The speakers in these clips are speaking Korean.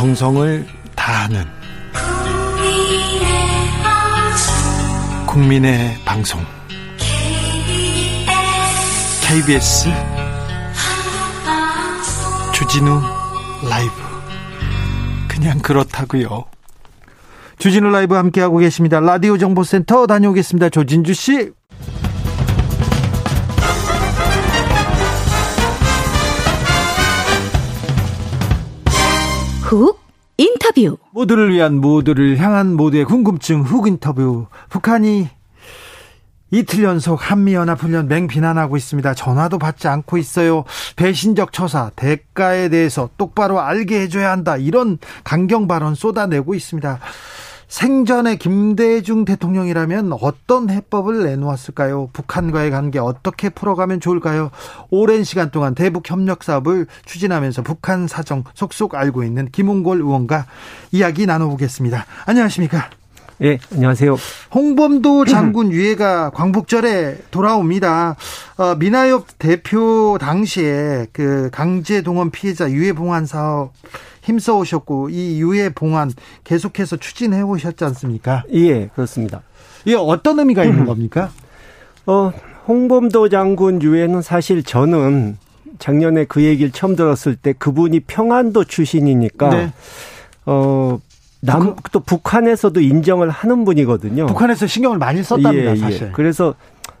정성을 다하는 국민의 방송 KBS 주진우 라이브 그냥 그렇다고요. 주진우 라이브 함께하고 계십니다. 라디오 정보센터 다녀오겠습니다. 조진주 씨. 훅 인터뷰 모두를 위한 모두를 향한 모두의 궁금증 훅 인터뷰 북한이 이틀 연속 한미연합훈련 맹비난하고 있습니다. 전화도 받지 않고 있어요. 배신적 처사, 대가에 대해서 똑바로 알게 해줘야 한다. 이런 강경 발언 쏟아내고 있습니다. 생전에 김대중 대통령이라면 어떤 해법을 내놓았을까요? 북한과의 관계 어떻게 풀어가면 좋을까요? 오랜 시간 동안 대북 협력 사업을 추진하면서 북한 사정 속속 알고 있는 김웅골 의원과 이야기 나눠보겠습니다. 안녕하십니까? 예, 안녕하세요. 홍범도 장군 유해가 광복절에 돌아옵니다. 어, 미나엽 대표 당시에 그 강제 동원 피해자 유해 봉환 사업 힘써 오셨고 이 유해 봉환 계속해서 추진해 오셨지 않습니까? 예, 그렇습니다. 이게 어떤 의미가 있는 겁니까? 어, 홍범도 장군 유해는 사실 저는 작년에 그 얘기를 처음 들었을 때 그분이 평안도 출신이니까 네. 어 남, 또 북한에서도 인정을 하는 분이거든요. 북한에서 신경을 많이 썼답니다, 예, 예. 사실. 그래서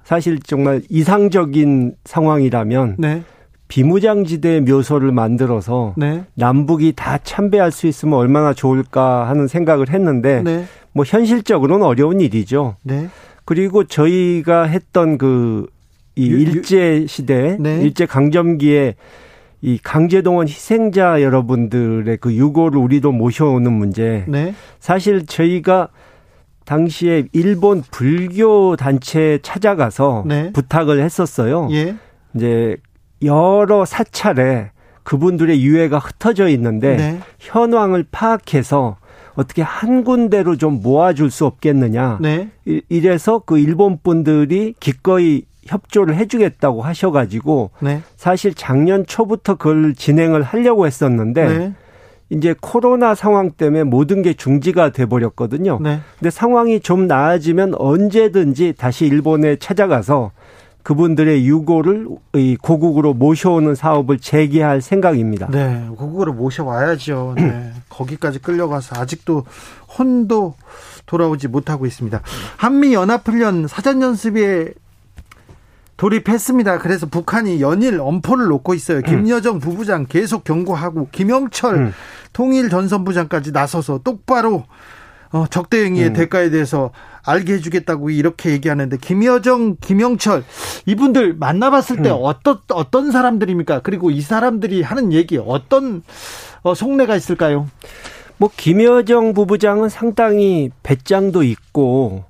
사실 정말 이상적인 상황이라면 네. 비무장지대 묘소를 만들어서 네. 남북이 다 참배할 수 있으면 얼마나 좋을까 하는 생각을 했는데 네. 뭐 현실적으로는 어려운 일이죠. 네. 그리고 저희가 했던 그 이 일제 시대, 네. 일제 강점기에 이 강제동원 희생자 여러분들의 그 유고를 우리도 모셔오는 문제. 네. 사실 저희가 당시에 일본 불교 단체에 찾아가서 네. 부탁을 했었어요. 예. 이제 여러 사찰에 그분들의 유해가 흩어져 있는데 네. 현황을 파악해서 어떻게 한 군데로 좀 모아줄 수 없겠느냐. 네. 이래서 그 일본 분들이 기꺼이 협조를 해주겠다고 하셔가지고 네. 사실 작년 초부터 그걸 진행을 하려고 했었는데 네. 이제 코로나 상황 때문에 모든 게 중지가 돼 버렸거든요. 네. 근데 상황이 좀 나아지면 언제든지 다시 일본에 찾아가서 그분들의 유고를 이 고국으로 모셔오는 사업을 재개할 생각입니다. 네, 고국으로 모셔와야죠. 네, 거기까지 끌려가서 아직도 혼도 돌아오지 못하고 있습니다. 한미 연합 훈련 사전 연습에 돌입했습니다. 그래서 북한이 연일 엄포를 놓고 있어요. 김여정 음. 부부장 계속 경고하고 김영철 음. 통일 전선부장까지 나서서 똑바로 어, 적대 행위의 음. 대가에 대해서 알게 해주겠다고 이렇게 얘기하는데 김여정, 김영철 이분들 만나봤을 때 음. 어떤 어떤 사람들입니까? 그리고 이 사람들이 하는 얘기 어떤 어, 속내가 있을까요? 뭐 김여정 부부장은 상당히 배짱도 있고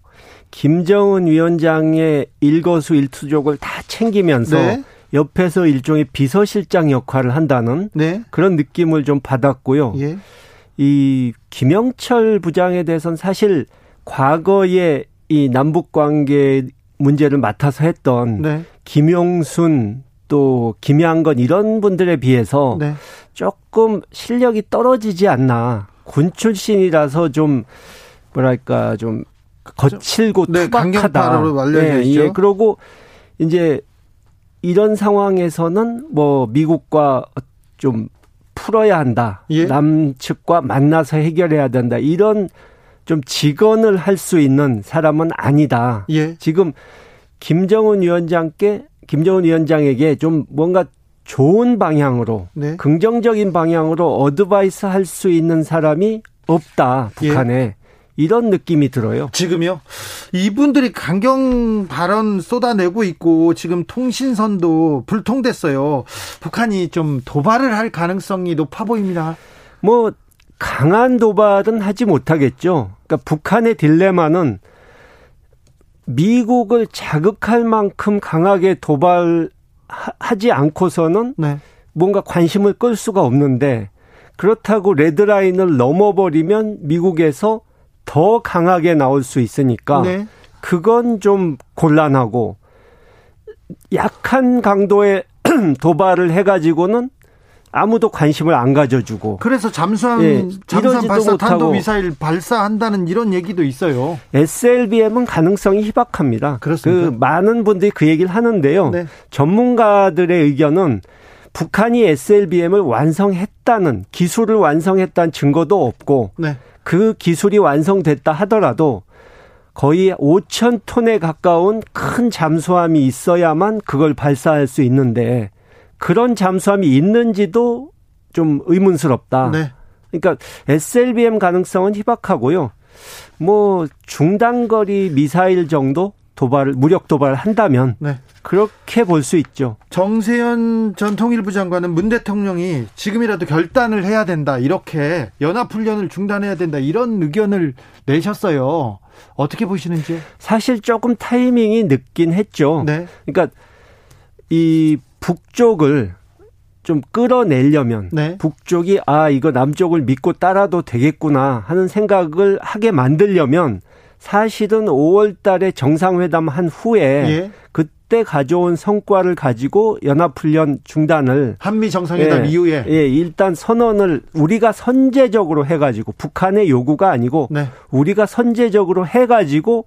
김정은 위원장의 일거수 일투족을 다 챙기면서 네. 옆에서 일종의 비서실장 역할을 한다는 네. 그런 느낌을 좀 받았고요. 예. 이 김영철 부장에 대해서는 사실 과거에 이 남북 관계 문제를 맡아서 했던 네. 김용순 또 김양건 이런 분들에 비해서 네. 조금 실력이 떨어지지 않나. 군 출신이라서 좀 뭐랄까 좀 거칠고 네, 투박하다. 네, 예. 그러고 이제 이런 상황에서는 뭐 미국과 좀 풀어야 한다. 예? 남측과 만나서 해결해야 된다. 이런 좀 직언을 할 수 있는 사람은 아니다. 예? 지금 김정은 위원장께 김정은 위원장에게 좀 뭔가 좋은 방향으로 네? 긍정적인 방향으로 어드바이스 할 수 있는 사람이 없다 북한에 예? 이런 느낌이 들어요. 지금요? 이분들이 강경 발언 쏟아내고 있고 지금 통신선도 불통됐어요. 북한이 좀 도발을 할 가능성이 높아 보입니다. 뭐 강한 도발은 하지 못하겠죠. 그러니까 북한의 딜레마는 미국을 자극할 만큼 강하게 도발하지 않고서는 네. 뭔가 관심을 끌 수가 없는데 그렇다고 레드라인을 넘어버리면 미국에서 더 강하게 나올 수 있으니까 네. 그건 좀 곤란하고 약한 강도의 도발을 해가지고는 아무도 관심을 안 가져주고 그래서 잠수함 예, 잠수함 발사 탄도 미사일 발사한다는 이런 얘기도 있어요. SLBM은 가능성이 희박합니다. 그렇습니다. 그 많은 분들이 그 얘기를 하는데요. 네. 전문가들의 의견은 북한이 SLBM을 완성했다는 기술을 완성했다는 증거도 없고 네. 그 기술이 완성됐다 하더라도 거의 5천 톤에 가까운 큰 잠수함이 있어야만 그걸 발사할 수 있는데 그런 잠수함이 있는지도 좀 의문스럽다. 네. 그러니까 SLBM 가능성은 희박하고요. 뭐 중단거리 미사일 정도 도발을 무력 도발을 한다면 네. 그렇게 볼 수 있죠. 정세현 전 통일부 장관은 문 대통령이 지금이라도 결단을 해야 된다. 이렇게 연합 훈련을 중단해야 된다. 이런 의견을 내셨어요. 어떻게 보시는지요? 사실 조금 타이밍이 늦긴 했죠. 네. 그러니까 이 북쪽을 좀 끌어내려면 네. 북쪽이 아 이거 남쪽을 믿고 따라도 되겠구나 하는 생각을 하게 만들려면 사실은 5월 달에 정상회담 한 후에 예. 그때 가져온 성과를 가지고 연합훈련 중단을 한미 정상회담 예, 이후에 예, 일단 선언을 우리가 선제적으로 해 가지고 북한의 요구가 아니고 네. 우리가 선제적으로 해 가지고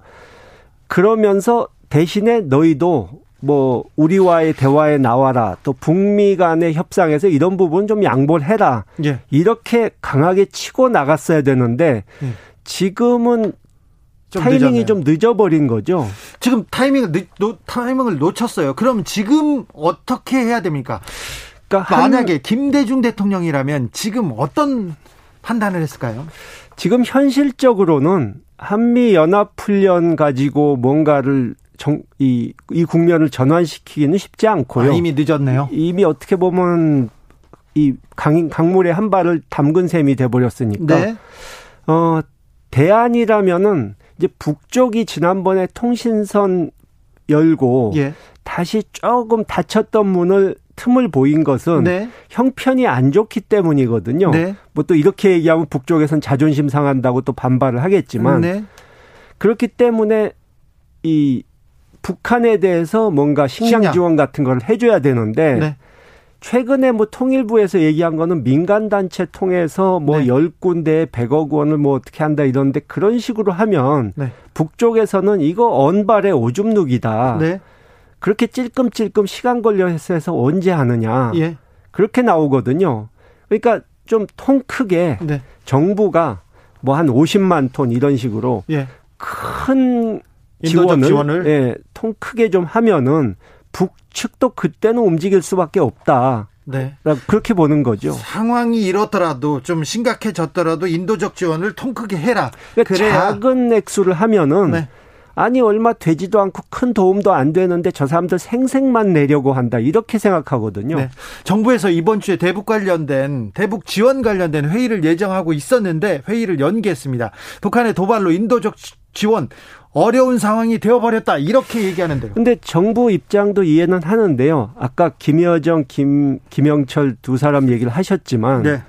그러면서 대신에 너희도 뭐 우리와의 대화에 나와라 또 북미 간의 협상에서 이런 부분 좀 양보를 해라 예. 이렇게 강하게 치고 나갔어야 되는데 예. 지금은 좀 타이밍이 늦었네요. 좀 늦어버린 거죠. 지금 타이밍을 늦, 노, 타이밍을 놓쳤어요. 그럼 지금 어떻게 해야 됩니까? 그러니까 만약에 김대중 대통령이라면 지금 어떤 판단을 했을까요? 지금 현실적으로는 한미 연합 훈련 가지고 뭔가를 정, 이, 이 국면을 전환시키기는 쉽지 않고요. 아, 이미 늦었네요. 이미 어떻게 보면 이 강, 강물에 한 발을 담근 셈이 돼버렸으니까. 네. 어, 대안이라면은 이제 북쪽이 지난번에 통신선 열고 예. 다시 조금 닫혔던 문을 틈을 보인 것은 네. 형편이 안 좋기 때문이거든요. 네. 뭐또 이렇게 얘기하면 북쪽에선 자존심 상한다고 또 반발을 하겠지만 네. 그렇기 때문에 이 북한에 대해서 뭔가 식량 지원 같은 걸 해줘야 되는데 네. 최근에 뭐 통일부에서 얘기한 거는 민간 단체 통해서 뭐 네. 10군데 100억 원을 뭐 어떻게 한다 이런데 그런 식으로 하면 네. 북쪽에서는 이거 언발의 오줌 누기다. 네. 그렇게 찔끔찔끔 시간 걸려서 해서 언제 하느냐. 예. 그렇게 나오거든요. 그러니까 좀 통 크게 네. 정부가 뭐 한 50만 톤 이런 식으로 예. 큰 지원을, 지원을? 예, 통 크게 좀 하면은 북측도 그때는 움직일 수밖에 없다. 네. 그렇게 보는 거죠. 상황이 이렇더라도 좀 심각해졌더라도 인도적 지원을 통 크게 해라. 그러니까 작은 액수를 하면은 네. 아니 얼마 되지도 않고 큰 도움도 안 되는데 저 사람들 생색만 내려고 한다 이렇게 생각하거든요. 네. 정부에서 이번 주에 대북 관련된 대북 지원 관련된 회의를 예정하고 있었는데 회의를 연기했습니다. 북한의 도발로 인도적 지원 어려운 상황이 되어버렸다 이렇게 얘기하는데요. 근데 정부 입장도 이해는 하는데요. 아까 김여정, 김 김영철 두 사람 얘기를 하셨지만 네.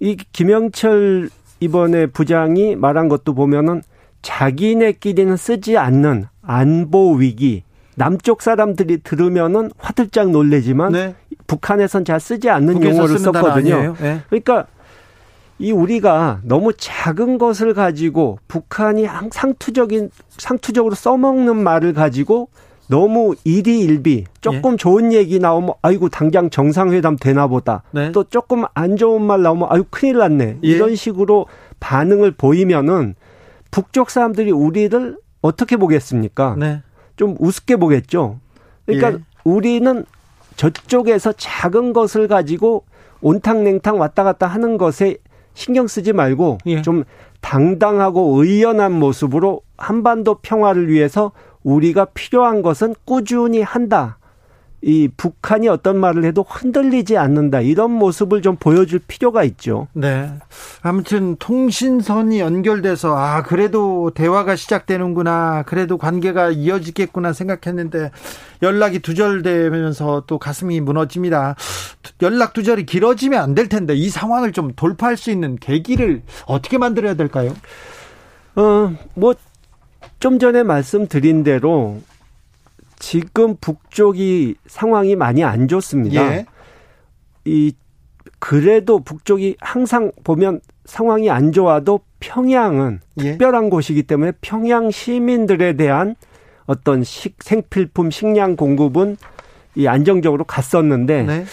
이 김영철 이번에 부장이 말한 것도 보면은 자기네끼리는 쓰지 않는 안보 위기 남쪽 사람들이 들으면은 화들짝 놀래지만 네. 북한에선 잘 쓰지 않는 용어를 썼거든요. 네. 그러니까 이 우리가 너무 작은 것을 가지고 북한이 상투적인 상투적으로 써먹는 말을 가지고 너무 일희일비 조금 예. 좋은 얘기 나오면 아이고 당장 정상회담 되나 보다 네. 또 조금 안 좋은 말 나오면 아이고 큰일 났네 예. 이런 식으로 반응을 보이면은 북쪽 사람들이 우리를 어떻게 보겠습니까? 네. 좀 우습게 보겠죠. 그러니까 예. 우리는 저쪽에서 작은 것을 가지고 온탕 냉탕 왔다 갔다 하는 것에 신경 쓰지 말고 예. 좀 당당하고 의연한 모습으로 한반도 평화를 위해서 우리가 필요한 것은 꾸준히 한다. 이 북한이 어떤 말을 해도 흔들리지 않는다 이런 모습을 좀 보여줄 필요가 있죠. 네. 아무튼 통신선이 연결돼서 아 그래도 대화가 시작되는구나, 그래도 관계가 이어지겠구나 생각했는데 연락이 두절되면서 또 가슴이 무너집니다. 연락 두절이 길어지면 안 될 텐데 이 상황을 좀 돌파할 수 있는 계기를 어떻게 만들어야 될까요? 어뭐 좀 전에 말씀드린 대로 지금 북쪽이 상황이 많이 안 좋습니다. 예. 이 그래도 북쪽이 항상 보면 상황이 안 좋아도 평양은 예. 특별한 곳이기 때문에 평양 시민들에 대한 어떤 식, 생필품 식량 공급은 이 안정적으로 갔었는데 네.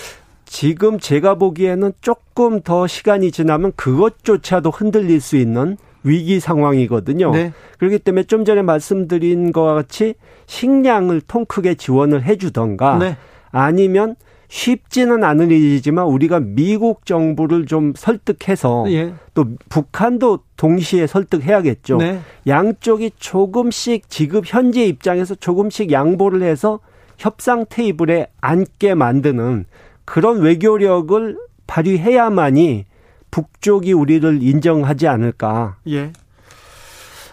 지금 제가 보기에는 조금 더 시간이 지나면 그것조차도 흔들릴 수 있는 위기 상황이거든요. 네. 그렇기 때문에 좀 전에 말씀드린 것과 같이 식량을 통 크게 지원을 해주던가 네. 아니면 쉽지는 않은 일이지만 우리가 미국 정부를 좀 설득해서 예. 또 북한도 동시에 설득해야겠죠. 네. 양쪽이 조금씩 지금 현재 입장에서 조금씩 양보를 해서 협상 테이블에 앉게 만드는 그런 외교력을 발휘해야만이 북쪽이 우리를 인정하지 않을까. 예.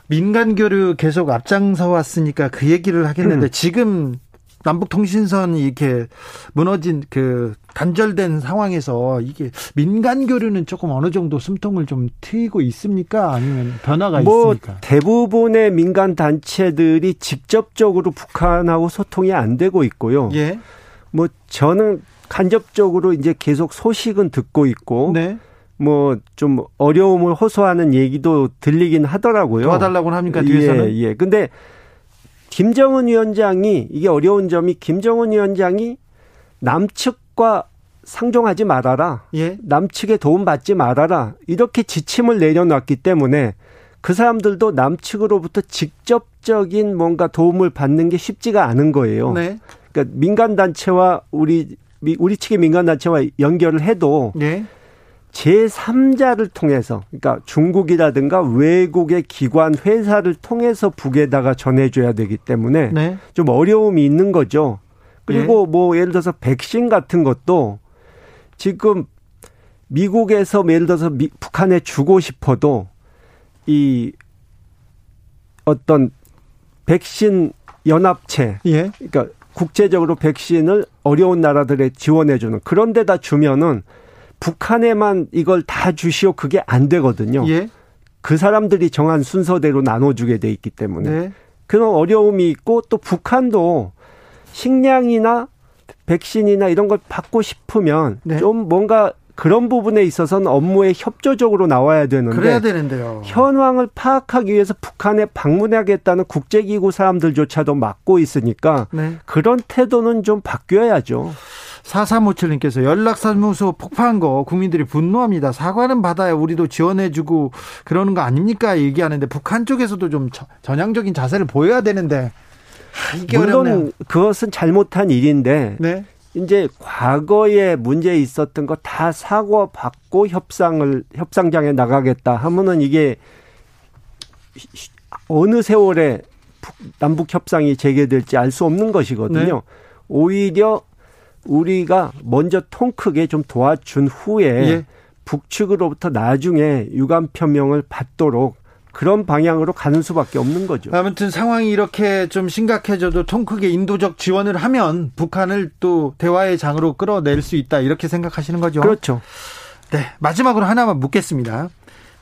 민간 교류 계속 앞장서 왔으니까 그 얘기를 하겠는데 음. 지금 남북 통신선이 이렇게 무너진 그 단절된 상황에서 이게 민간 교류는 조금 어느 정도 숨통을 좀 트이고 있습니까? 아니면 변화가 뭐 있습니까? 대부분의 민간 단체들이 직접적으로 북한하고 소통이 안 되고 있고요. 예. 뭐 저는 간접적으로 이제 계속 소식은 듣고 있고 네. 뭐 좀 어려움을 호소하는 얘기도 들리긴 하더라고요. 도와달라고 합니까 뒤에서는? 예, 예. 근데 김정은 위원장이 이게 어려운 점이 김정은 위원장이 남측과 상종하지 말아라. 예. 남측에 도움 받지 말아라. 이렇게 지침을 내려놨기 때문에 그 사람들도 남측으로부터 직접적인 뭔가 도움을 받는 게 쉽지가 않은 거예요. 네. 그러니까 민간 단체와 우리 우리 측의 민간 단체와 연결을 해도 네. 제3자를 통해서 그러니까 중국이라든가 외국의 기관 회사를 통해서 북에다가 전해줘야 되기 때문에 네. 좀 어려움이 있는 거죠. 그리고 네. 뭐 예를 들어서 백신 같은 것도 지금 미국에서 예를 들어서 미, 북한에 주고 싶어도 이 어떤 백신 연합체 예. 그러니까 국제적으로 백신을 어려운 나라들에 지원해 주는 그런 데다 주면은 북한에만 이걸 다 주시오 그게 안 되거든요. 예. 그 사람들이 정한 순서대로 나눠주게 돼 있기 때문에 네. 그런 어려움이 있고 또 북한도 식량이나 백신이나 이런 걸 받고 싶으면 네. 좀 뭔가 그런 부분에 있어서는 업무에 협조적으로 나와야 되는데 그래야 되는데요. 현황을 파악하기 위해서 북한에 방문하겠다는 국제기구 사람들조차도 막고 있으니까 네. 그런 태도는 좀 바뀌어야죠. 4357님께서 연락사무소 폭파한 거 국민들이 분노합니다. 사과는 받아야 우리도 지원해주고 그러는 거 아닙니까? 얘기하는데 북한 쪽에서도 좀 전향적인 자세를 보여야 되는데 아, 이게 물론 어렵네요. 그것은 잘못한 일인데 네. 이제 과거에 문제 있었던 거 다 사과 받고 협상을 협상장에 나가겠다 하면은 이게 어느 세월에 남북 협상이 재개될지 알 수 없는 것이거든요. 네. 오히려 우리가 먼저 통 크게 좀 도와준 후에 예. 북측으로부터 나중에 유감 표명을 받도록 그런 방향으로 가는 수밖에 없는 거죠. 아무튼 상황이 이렇게 좀 심각해져도 통 크게 인도적 지원을 하면 북한을 또 대화의 장으로 끌어낼 수 있다 이렇게 생각하시는 거죠. 그렇죠. 네 마지막으로 하나만 묻겠습니다.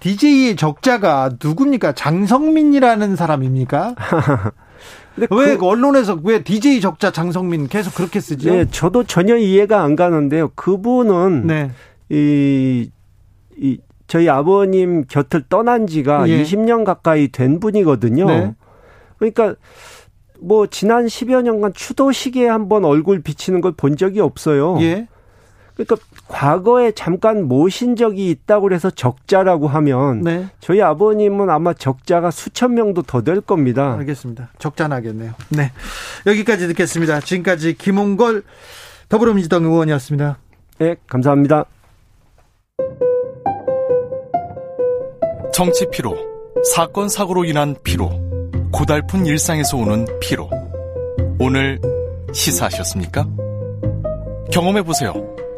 DJ의 적자가 누굽니까? 장성민이라는 사람입니까? 왜 그, 언론에서 왜 DJ 적자 장성민 계속 그렇게 쓰죠? 네, 저도 전혀 이해가 안 가는데요. 그분은 네. 이, 이 저희 아버님 곁을 떠난 지가 예. 20년 가까이 된 분이거든요. 네. 그러니까 뭐 지난 10여 년간 추도식에 한번 얼굴 비치는 걸 본 적이 없어요. 예. 그러니까 과거에 잠깐 모신 적이 있다고 해서 적자라고 하면 네. 저희 아버님은 아마 적자가 수천 명도 더 될 겁니다. 알겠습니다. 적자 나겠네요. 네. 여기까지 듣겠습니다. 지금까지 김홍걸 더불어민주당 의원이었습니다. 네, 감사합니다. 정치 피로, 사건 사고로 인한 피로, 고달픈 일상에서 오는 피로. 오늘 시사하셨습니까? 경험해 보세요.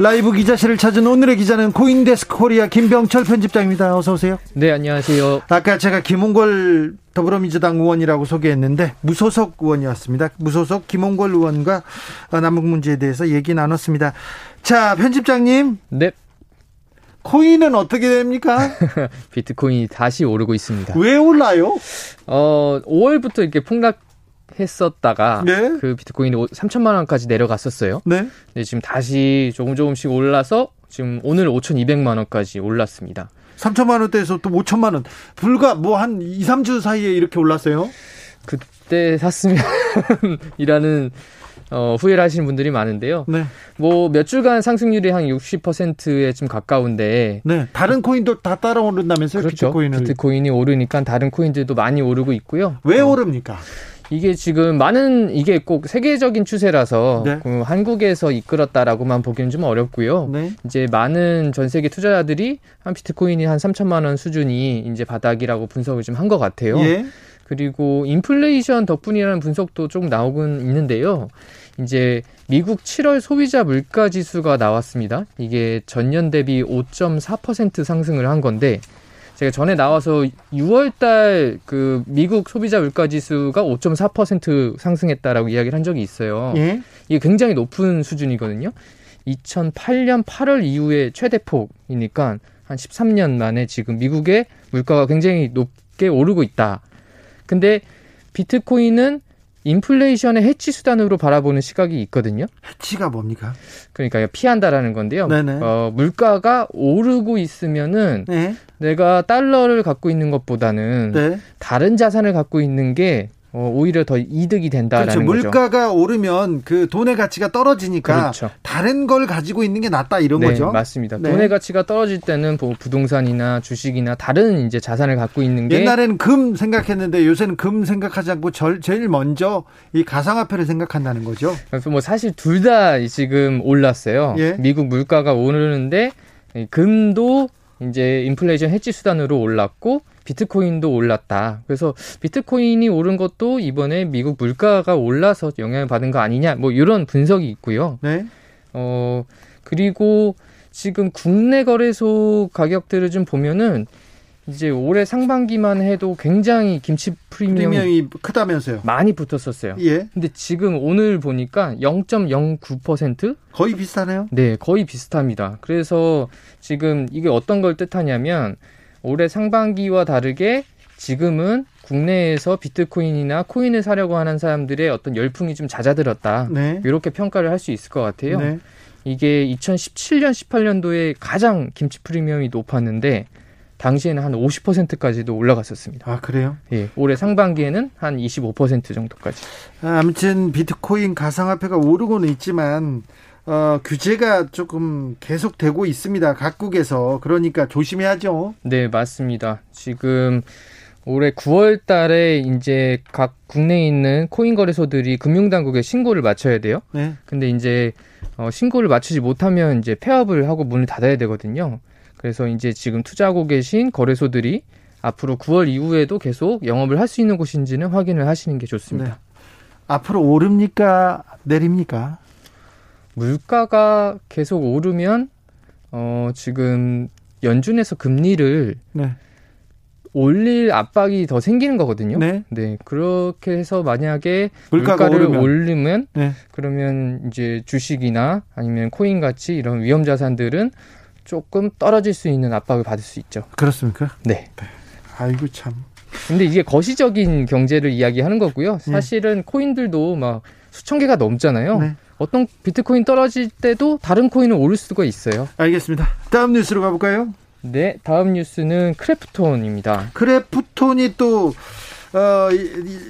라이브 기자실을 찾은 오늘의 기자는 코인데스크 코리아 김병철 편집장입니다. 어서 오세요. 네, 안녕하세요. 아까 제가 김홍걸 더불어민주당 의원이라고 소개했는데 무소속 의원이었습니다. 무소속 김홍걸 의원과 남북 문제에 대해서 얘기 나눴습니다. 자, 편집장님. 네. 코인은 어떻게 됩니까? 비트코인이 다시 오르고 있습니다. 왜 올라요? 어, 5월부터 이렇게 폭락 했었다가 네. 그 비트코인이 3천만 원까지 내려갔었어요. 네. 네. 지금 다시 조금 조금씩 올라서 지금 오늘 5,200만 원까지 올랐습니다. 3천만 원대에서 또 5천만 원. 불과 뭐 한 2, 3주 사이에 이렇게 올랐어요? 그때 샀으면 이라는 어, 후회를 하시는 분들이 많은데요. 네. 뭐 몇 주간 상승률이 한 60%에 좀 가까운데. 네. 다른 코인도 다 따라 오른다면서요? 그렇죠. 비트코인을. 비트코인이 오르니까 다른 코인들도 많이 오르고 있고요. 왜 어. 오릅니까? 이게 지금 많은 이게 꼭 세계적인 추세라서 네. 그 한국에서 이끌었다라고만 보기는 좀 어렵고요. 네. 이제 많은 전 세계 투자자들이 한 비트코인이 한 3천만 원 수준이 이제 바닥이라고 분석을 좀 한 것 같아요. 예. 그리고 인플레이션 덕분이라는 분석도 조금 나오곤 있는데요. 이제 미국 7월 소비자 물가 지수가 나왔습니다. 이게 전년 대비 5.4% 상승을 한 건데 제가 전에 나와서 6월달 그 미국 소비자 물가 지수가 5.4% 상승했다라고 이야기를 한 적이 있어요. 예? 이게 굉장히 높은 수준이거든요. 2008년 8월 이후에 최대폭이니까 한 13년 만에 지금 미국의 물가가 굉장히 높게 오르고 있다. 근데 비트코인은 인플레이션의 해치 수단으로 바라보는 시각이 있거든요. 해치가 뭡니까? 그러니까 피한다라는 건데요. 네네. 어, 물가가 오르고 있으면은 네. 내가 달러를 갖고 있는 것보다는 네. 다른 자산을 갖고 있는 게 어, 오히려 더 이득이 된다라는 그렇죠. 물가가 거죠. 오르면 그 돈의 가치가 떨어지니까 그렇죠. 다른 걸 가지고 있는 게 낫다 이런 네, 거죠. 맞습니다. 네. 돈의 가치가 떨어질 때는 뭐 부동산이나 주식이나 다른 이제 자산을 갖고 있는 게 옛날에는 금 생각했는데 요새는 금 생각하지 않고 절, 제일 먼저 이 가상화폐를 생각한다는 거죠. 그래서 뭐 사실 둘 다 지금 올랐어요. 예? 미국 물가가 오르는데 금도 이제 인플레이션 해지 수단으로 올랐고 비트코인도 올랐다. 그래서 비트코인이 오른 것도 이번에 미국 물가가 올라서 영향을 받은 거 아니냐. 뭐 이런 분석이 있고요. 네. 어 그리고 지금 국내 거래소 가격들을 좀 보면은 이제 올해 상반기만 해도 굉장히 김치 프리미엄이, 프리미엄이 크다면서요. 많이 붙었었어요. 예. 근데 지금 오늘 보니까 0.09% 거의 비슷하네요. 네, 거의 비슷합니다. 그래서 지금 이게 어떤 걸 뜻하냐면 올해 상반기와 다르게 지금은 국내에서 비트코인이나 코인을 사려고 하는 사람들의 어떤 열풍이 좀 잦아들었다. 네. 이렇게 평가를 할 수 있을 것 같아요. 네. 이게 2017년, 18년도에 가장 김치 프리미엄이 높았는데 당시에는 한 50%까지도 올라갔었습니다. 아, 그래요? 예. 올해 상반기에는 한 25% 정도까지. 아, 아무튼 비트코인 가상화폐가 오르고는 있지만 어, 규제가 조금 계속되고 있습니다. 각국에서. 그러니까 조심해야죠. 네, 맞습니다. 지금 올해 9월 달에 이제 각 국내에 있는 코인 거래소들이 금융당국에 신고를 마쳐야 돼요. 네. 근데 이제 어, 신고를 마치지 못하면 이제 폐업을 하고 문을 닫아야 되거든요. 그래서 이제 지금 투자하고 계신 거래소들이 앞으로 9월 이후에도 계속 영업을 할 수 있는 곳인지는 확인을 하시는 게 좋습니다. 네. 앞으로 오릅니까? 내립니까? 물가가 계속 오르면 어 지금 연준에서 금리를 네. 올릴 압박이 더 생기는 거거든요. 네. 네. 그렇게 해서 만약에 물가를 오르면. 올리면 네. 그러면 이제 주식이나 아니면 코인 같이 이런 위험 자산들은 조금 떨어질 수 있는 압박을 받을 수 있죠. 그렇습니까? 네. 네. 아이고 참. 근데 이게 거시적인 경제를 이야기하는 거고요. 네. 사실은 네. 코인들도 막 수천 개가 넘잖아요. 네. 어떤 비트코인 떨어질 때도 다른 코인은 오를 수가 있어요. 알겠습니다. 다음 뉴스로 가볼까요? 네, 다음 뉴스는 크래프톤입니다. 크래프톤이 또 어,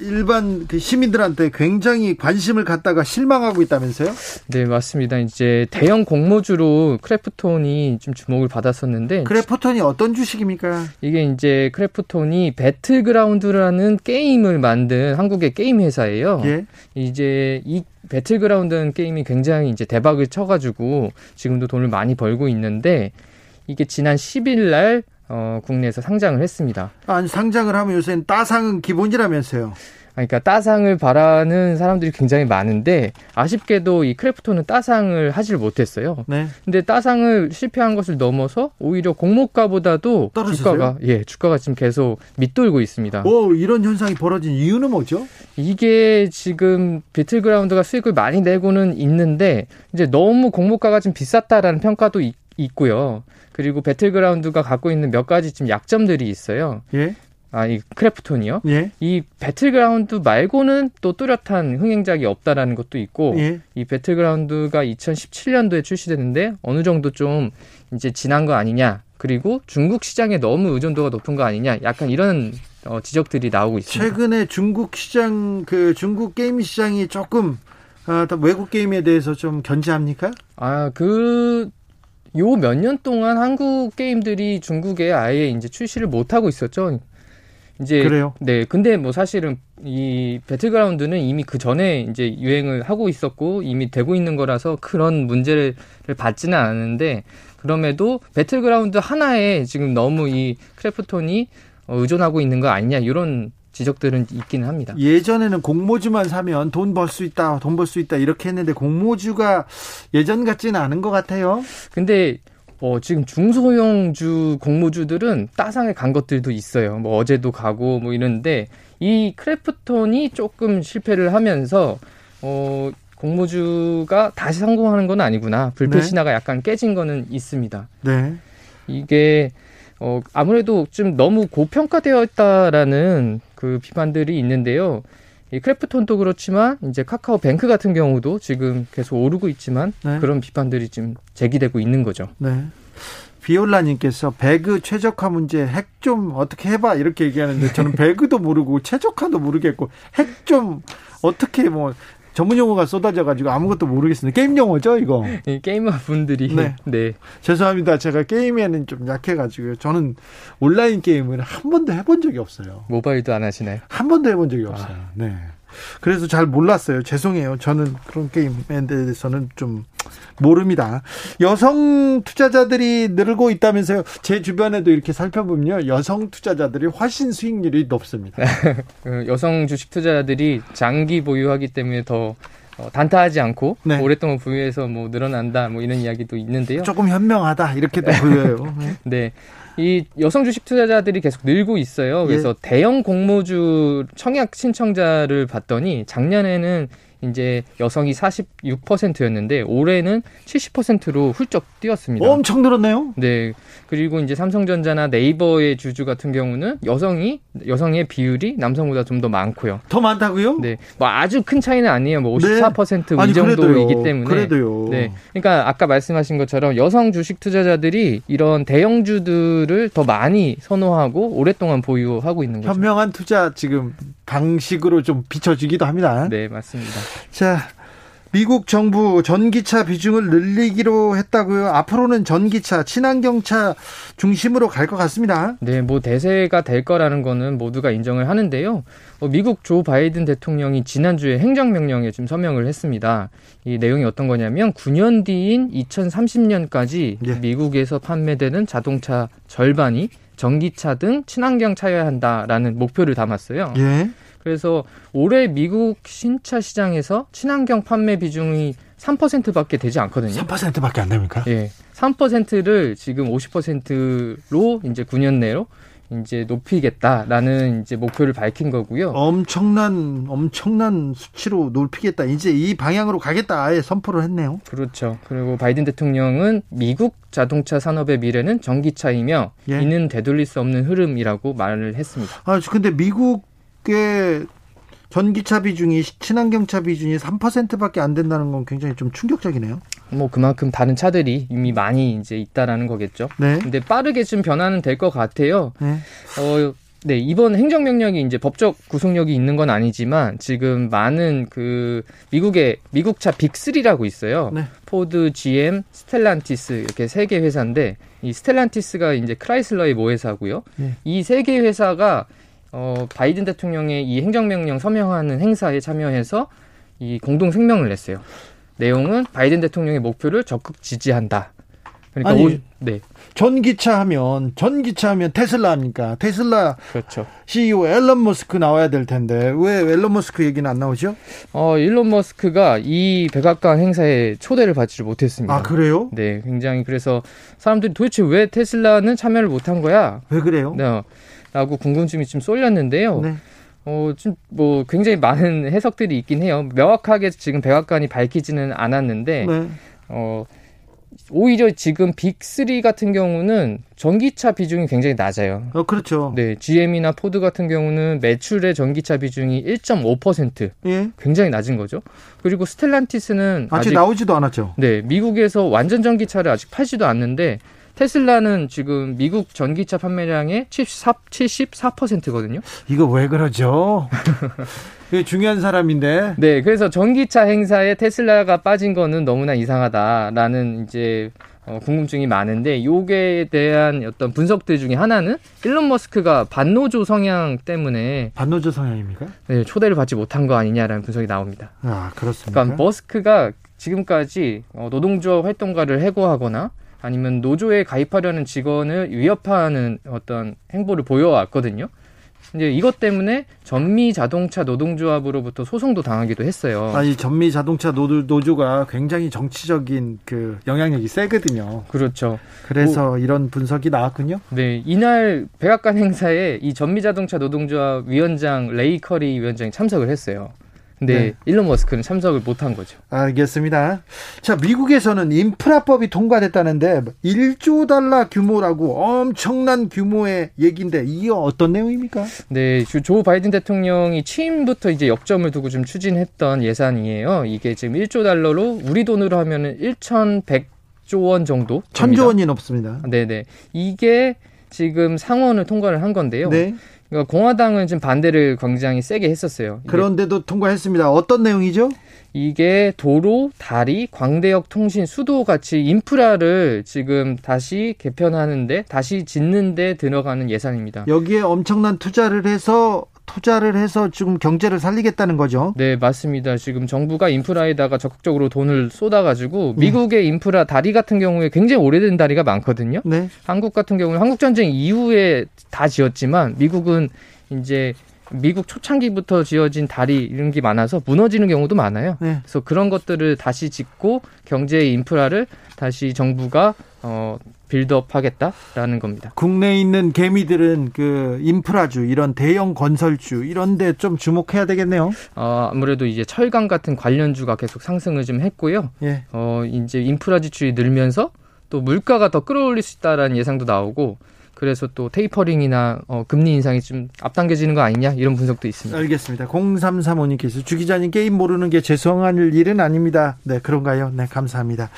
일반 그 시민들한테 굉장히 관심을 갖다가 실망하고 있다면서요? 네, 맞습니다. 이제 대형 공모주로 크래프톤이 좀 주목을 받았었는데 크래프톤이 어떤 주식입니까? 이게 이제 크래프톤이 배틀그라운드라는 게임을 만든 한국의 게임 회사예요. 예? 이제 이 배틀그라운드는 게임이 굉장히 이제 대박을 쳐가지고 지금도 돈을 많이 벌고 있는데 이게 지난 10일 날 어, 국내에서 상장을 했습니다. 아니 상장을 하면 요새는 따상은 기본이라면서요? 그러니까 따상을 바라는 사람들이 굉장히 많은데 아쉽게도 이 크래프톤은 따상을 하질 못했어요. 네. 근데 따상을 실패한 것을 넘어서 오히려 공모가보다도 떨어졌어요? 주가가 예 주가가 지금 계속 밑돌고 있습니다. 오 이런 현상이 벌어진 이유는 뭐죠? 이게 지금 배틀그라운드가 수익을 많이 내고는 있는데 이제 너무 공모가가 좀 비쌌다라는 평가도 있, 있고요. 그리고 배틀그라운드가 갖고 있는 몇 가지 좀 약점들이 있어요. 예? 아, 이 크래프톤이요? 예. 이 배틀그라운드 말고는 또 뚜렷한 흥행작이 없다라는 것도 있고, 예. 이 배틀그라운드가 2017년도에 출시됐는데, 어느 정도 좀 이제 지난 거 아니냐, 그리고 중국 시장에 너무 의존도가 높은 거 아니냐, 약간 이런 어, 지적들이 나오고 있습니다. 최근에 중국 시장, 그 중국 게임 시장이 조금, 아, 외국 게임에 대해서 좀 견제합니까? 아, 그, 요 몇 년 동안 한국 게임들이 중국에 아예 이제 출시를 못 하고 있었죠. 이제 그래요? 네. 근데 뭐 사실은 이 배틀그라운드는 이미 그 전에 이제 유행을 하고 있었고 이미 되고 있는 거라서 그런 문제를 받지는 않았는데 그럼에도 배틀그라운드 하나에 지금 너무 이 크래프톤이 의존하고 있는 거 아니냐 이런 지적들은 있기는 합니다. 예전에는 공모주만 사면 돈 벌 수 있다, 돈 벌 수 있다 이렇게 했는데 공모주가 예전 같지는 않은 것 같아요. 근데 어, 지금 중소형주 공모주들은 따상에 간 것들도 있어요. 뭐 어제도 가고 뭐 이런데 이 크래프톤이 조금 실패를 하면서 어, 공모주가 다시 성공하는 건 아니구나. 불패 네. 신화가 약간 깨진 거는 있습니다. 네. 이게 어, 아무래도 좀 너무 고평가되어 있다라는 그 비판들이 있는데요. 이 크래프톤도 그렇지만 이제 카카오 뱅크 같은 경우도 지금 계속 오르고 있지만 네. 그런 비판들이 지금 제기되고 있는 거죠. 네. 비올라님께서 배그 최적화 문제 핵 좀 어떻게 해봐 이렇게 얘기하는데 저는 배그도 모르고 최적화도 모르겠고 핵 좀 어떻게 뭐 전문 용어가 쏟아져가지고 아무것도 모르겠습니다. 게임 용어죠, 이거? 게이머 분들이. 네. 네. 죄송합니다. 제가 게임에는 좀 약해가지고요. 저는 온라인 게임을 한 번도 해본 적이 없어요. 모바일도 안 하시나요? 한 번도 해본 적이 없어요. 아. 네. 그래서 잘 몰랐어요. 죄송해요. 저는 그런 게임에 대해서는 좀 모릅니다. 여성 투자자들이 늘고 있다면서요. 제 주변에도 이렇게 살펴보면요. 여성 투자자들이 훨씬 수익률이 높습니다. 그 여성 주식 투자자들이 장기 보유하기 때문에 더 어, 단타하지 않고 네. 오랫동안 보유해서 뭐 늘어난다 뭐 이런 이야기도 있는데요. 조금 현명하다 이렇게도 보여요. 네. 이 여성 주식 투자자들이 계속 늘고 있어요. 그래서 예. 대형 공모주 청약 신청자를 봤더니 작년에는 이제 여성이 46%였는데 올해는 70%로 훌쩍 뛰었습니다. 엄청 늘었네요. 네. 그리고 이제 삼성전자나 네이버의 주주 같은 경우는 여성이 여성의 비율이 남성보다 좀 더 많고요. 더 많다고요? 네. 뭐 아주 큰 차이는 아니에요. 뭐 54%이 네. 정도이기 때문에. 그래도요. 네. 그러니까 아까 말씀하신 것처럼 여성 주식 투자자들이 이런 대형주들을 더 많이 선호하고 오랫동안 보유하고 있는 거죠. 현명한 투자 지금 방식으로 좀 비춰지기도 합니다. 네, 맞습니다. 자, 미국 정부 전기차 비중을 늘리기로 했다고요. 앞으로는 전기차, 친환경차 중심으로 갈 것 같습니다. 네, 뭐 대세가 될 거라는 거는 모두가 인정을 하는데요. 어, 미국 조 바이든 대통령이 지난주에 행정명령에 좀 서명을 했습니다. 이 내용이 어떤 거냐면 9년 뒤인 2030년까지 예. 미국에서 판매되는 자동차 절반이 전기차 등 친환경 차여야 한다라는 목표를 담았어요. 예. 그래서 올해 미국 신차 시장에서 친환경 판매 비중이 3%밖에 되지 않거든요. 3%밖에 안 됩니까? 예. 3%를 지금 50%로 이제 9년 내로 이제 높이겠다라는 이제 목표를 밝힌 거고요. 엄청난 엄청난 수치로 높이겠다. 이제 이 방향으로 가겠다. 아예 선포를 했네요. 그렇죠. 그리고 바이든 대통령은 미국 자동차 산업의 미래는 전기차이며 예. 이는 되돌릴 수 없는 흐름이라고 말을 했습니다. 아, 근데 미국 꽤 전기차 비중이 친환경차 비중이 3%밖에 안 된다는 건 굉장히 좀 충격적이네요. 뭐 그만큼 다른 차들이 이미 많이 이제 있다라는 거겠죠. 네. 근데 빠르게 좀 변화는 될 것 같아요. 네. 어, 네, 이번 행정명령이 이제 법적 구속력이 있는 건 아니지만 지금 많은 그 미국의 미국차 빅3라고 있어요. 네. 포드, GM, 스텔란티스 이렇게 세 개 회사인데 이 스텔란티스가 이제 크라이슬러의 모회사고요. 네. 이 세 개 회사가 어, 바이든 대통령의 이 행정명령 서명하는 행사에 참여해서 이 공동声명을 냈어요. 내용은 바이든 대통령의 목표를 적극 지지한다. 그러니까 아니, 오, 네. 전기차 하면 전기차 하면 테슬라 아닙니까? 테슬라 그렇죠. CEO 앨런 머스크 나와야 될 텐데 왜 앨런 머스크 얘기는 안 나오죠? 어, 일론 머스크가 이 백악관 행사에 초대를 받지를 못했습니다. 아, 그래요? 네, 굉장히 그래서 사람들이 도대체 왜 테슬라는 참여를 못한 거야? 왜 그래요? 네. 라고 궁금증이 좀 쏠렸는데요. 네. 어, 좀, 뭐, 굉장히 많은 해석들이 있긴 해요. 명확하게 지금 백악관이 밝히지는 않았는데, 네. 어, 오히려 지금 빅3 같은 경우는 전기차 비중이 굉장히 낮아요. 어, 그렇죠. 네, GM이나 포드 같은 경우는 매출의 전기차 비중이 1.5%. 예. 굉장히 낮은 거죠. 그리고 스텔란티스는 아직, 아직 나오지도 않았죠. 네, 미국에서 완전 전기차를 아직 팔지도 않는데 테슬라는 지금 미국 전기차 판매량의 74, 74%거든요. 이거 왜 그러죠? 중요한 사람인데. 네, 그래서 전기차 행사에 테슬라가 빠진 거는 너무나 이상하다라는 이제 어, 궁금증이 많은데 요게 대한 어떤 분석들 중에 하나는 일론 머스크가 반노조 성향 때문에 반노조 성향입니까? 네, 초대를 받지 못한 거 아니냐라는 분석이 나옵니다. 아, 그렇습니까? 그러니까 머스크가 지금까지 어, 노동조합 활동가를 해고하거나 아니면 노조에 가입하려는 직원을 위협하는 어떤 행보를 보여왔거든요. 이제 이것 때문에 전미 자동차 노동조합으로부터 소송도 당하기도 했어요. 아니 전미 자동차 노조, 노조가 굉장히 정치적인 그 영향력이 세거든요. 그렇죠. 그래서 오, 이런 분석이 나왔군요. 네, 이날 백악관 행사에 이 전미 자동차 노동조합 위원장 레이 커리 위원장이 참석을 했어요. 근데 네. 일론 머스크는 참석을 못한 거죠. 알겠습니다. 자, 미국에서는 인프라법이 통과됐다는데 1조 달러 규모라고 엄청난 규모의 얘기인데 이게 어떤 내용입니까? 네, 조 바이든 대통령이 취임부터 이제 역점을 두고 좀 추진했던 예산이에요. 이게 지금 1조 달러로 우리 돈으로 하면은 1,100조 원 정도. 천조 원이 넘습니다. 네네. 이게 지금 상원을 통과를 한 건데요. 네. 그러니까 공화당은 지금 반대를 굉장히 세게 했었어요. 그런데도 통과했습니다. 어떤 내용이죠? 이게 도로, 다리, 광대역 통신, 수도 같이 인프라를 지금 다시 개편하는데 다시 짓는데 들어가는 예산입니다. 여기에 엄청난 투자를 해서 투자를 해서 지금 경제를 살리겠다는 거죠. 네, 맞습니다. 지금 정부가 인프라에다가 적극적으로 돈을 쏟아가지고 네. 미국의 인프라 다리 같은 경우에 굉장히 오래된 다리가 많거든요. 네. 한국 같은 경우는 한국 전쟁 이후에 다 지었지만 미국은 이제 미국 초창기부터 지어진 다리 이런 게 많아서 무너지는 경우도 많아요. 네. 그래서 그런 것들을 다시 짓고 경제의 인프라를 다시 정부가 어 빌드업 하겠다라는 겁니다. 국내에 있는 개미들은 그 인프라주 이런 대형 건설주 이런 데 좀 주목해야 되겠네요. 어, 아무래도 이제 철강 같은 관련주가 계속 상승을 좀 했고요. 예. 어, 이제 인프라 지출이 늘면서 또 물가가 더 끌어올릴 수 있다라는 예상도 나오고 그래서 또 테이퍼링이나 어, 금리 인상이 좀 앞당겨지는 거 아니냐 이런 분석도 있습니다. 알겠습니다. 0335님께서 주 기자님 게임 모르는 게 죄송한 일은 아닙니다. 네, 그런가요? 네, 감사합니다.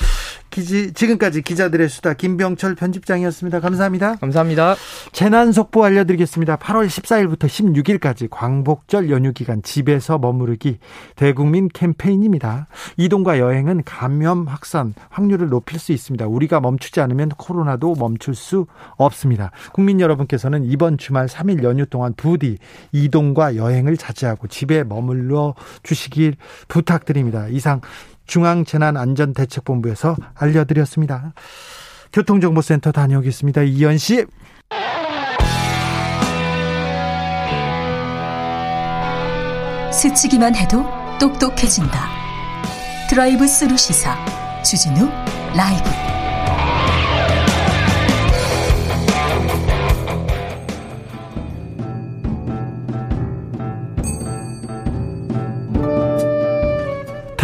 기지, 지금까지 기자들의 수다 김병철 편집장이었습니다. 감사합니다. 감사합니다. 재난 속보 알려드리겠습니다. 8월 14일부터 16일까지 광복절 연휴 기간 집에서 머무르기 대국민 캠페인입니다. 이동과 여행은 감염 확산 확률을 높일 수 있습니다. 우리가 멈추지 않으면 코로나도 멈출 수 없습니다. 국민 여러분께서는 이번 주말 3일 연휴 동안 부디 이동과 여행을 자제하고 집에 머물러 주시길 부탁드립니다. 이상 중앙재난안전대책본부에서 알려드렸습니다. 교통정보센터 다녀오겠습니다. 이현 씨. 스치기만 해도 똑똑해진다. 드라이브 스루 시사 주진우 라이브.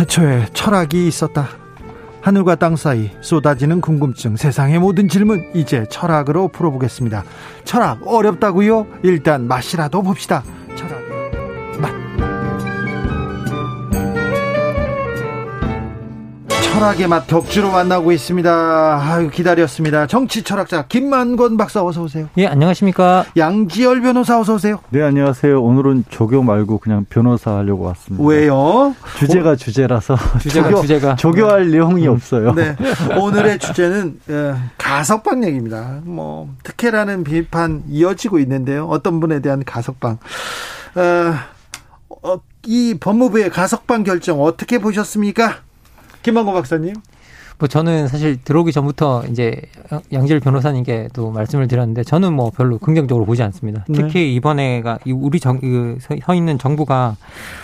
태초에 철학이 있었다. 하늘과 땅 사이 쏟아지는 궁금증, 세상의 모든 질문 이제 철학으로 풀어보겠습니다. 철학 어렵다고요? 일단 맛이라도 봅시다. 철학의 맛 격주로 만나고 있습니다. 아유 기다렸습니다. 정치 철학자 김만권 박사 어서 오세요. 예 안녕하십니까. 양지열 변호사 어서 오세요. 네 안녕하세요. 오늘은 조교 말고 그냥 변호사 하려고 왔습니다. 왜요? 주제가 오, 주제라서 주제가 조교, 주제가 조교할 네. 내용이 없어요. 네 오늘의 주제는 어, 가석방 얘기입니다. 뭐 특혜라는 비판 이어지고 있는데요. 어떤 분에 대한 가석방. 어, 어, 이 법무부의 가석방 결정 어떻게 보셨습니까? 김만고 박사님. 뭐 저는 사실 들어오기 전부터 이제 양질 변호사님께 또 말씀을 드렸는데 저는 뭐 별로 긍정적으로 보지 않습니다. 네. 특히 이번에가 우리 정, 서 있는 정부가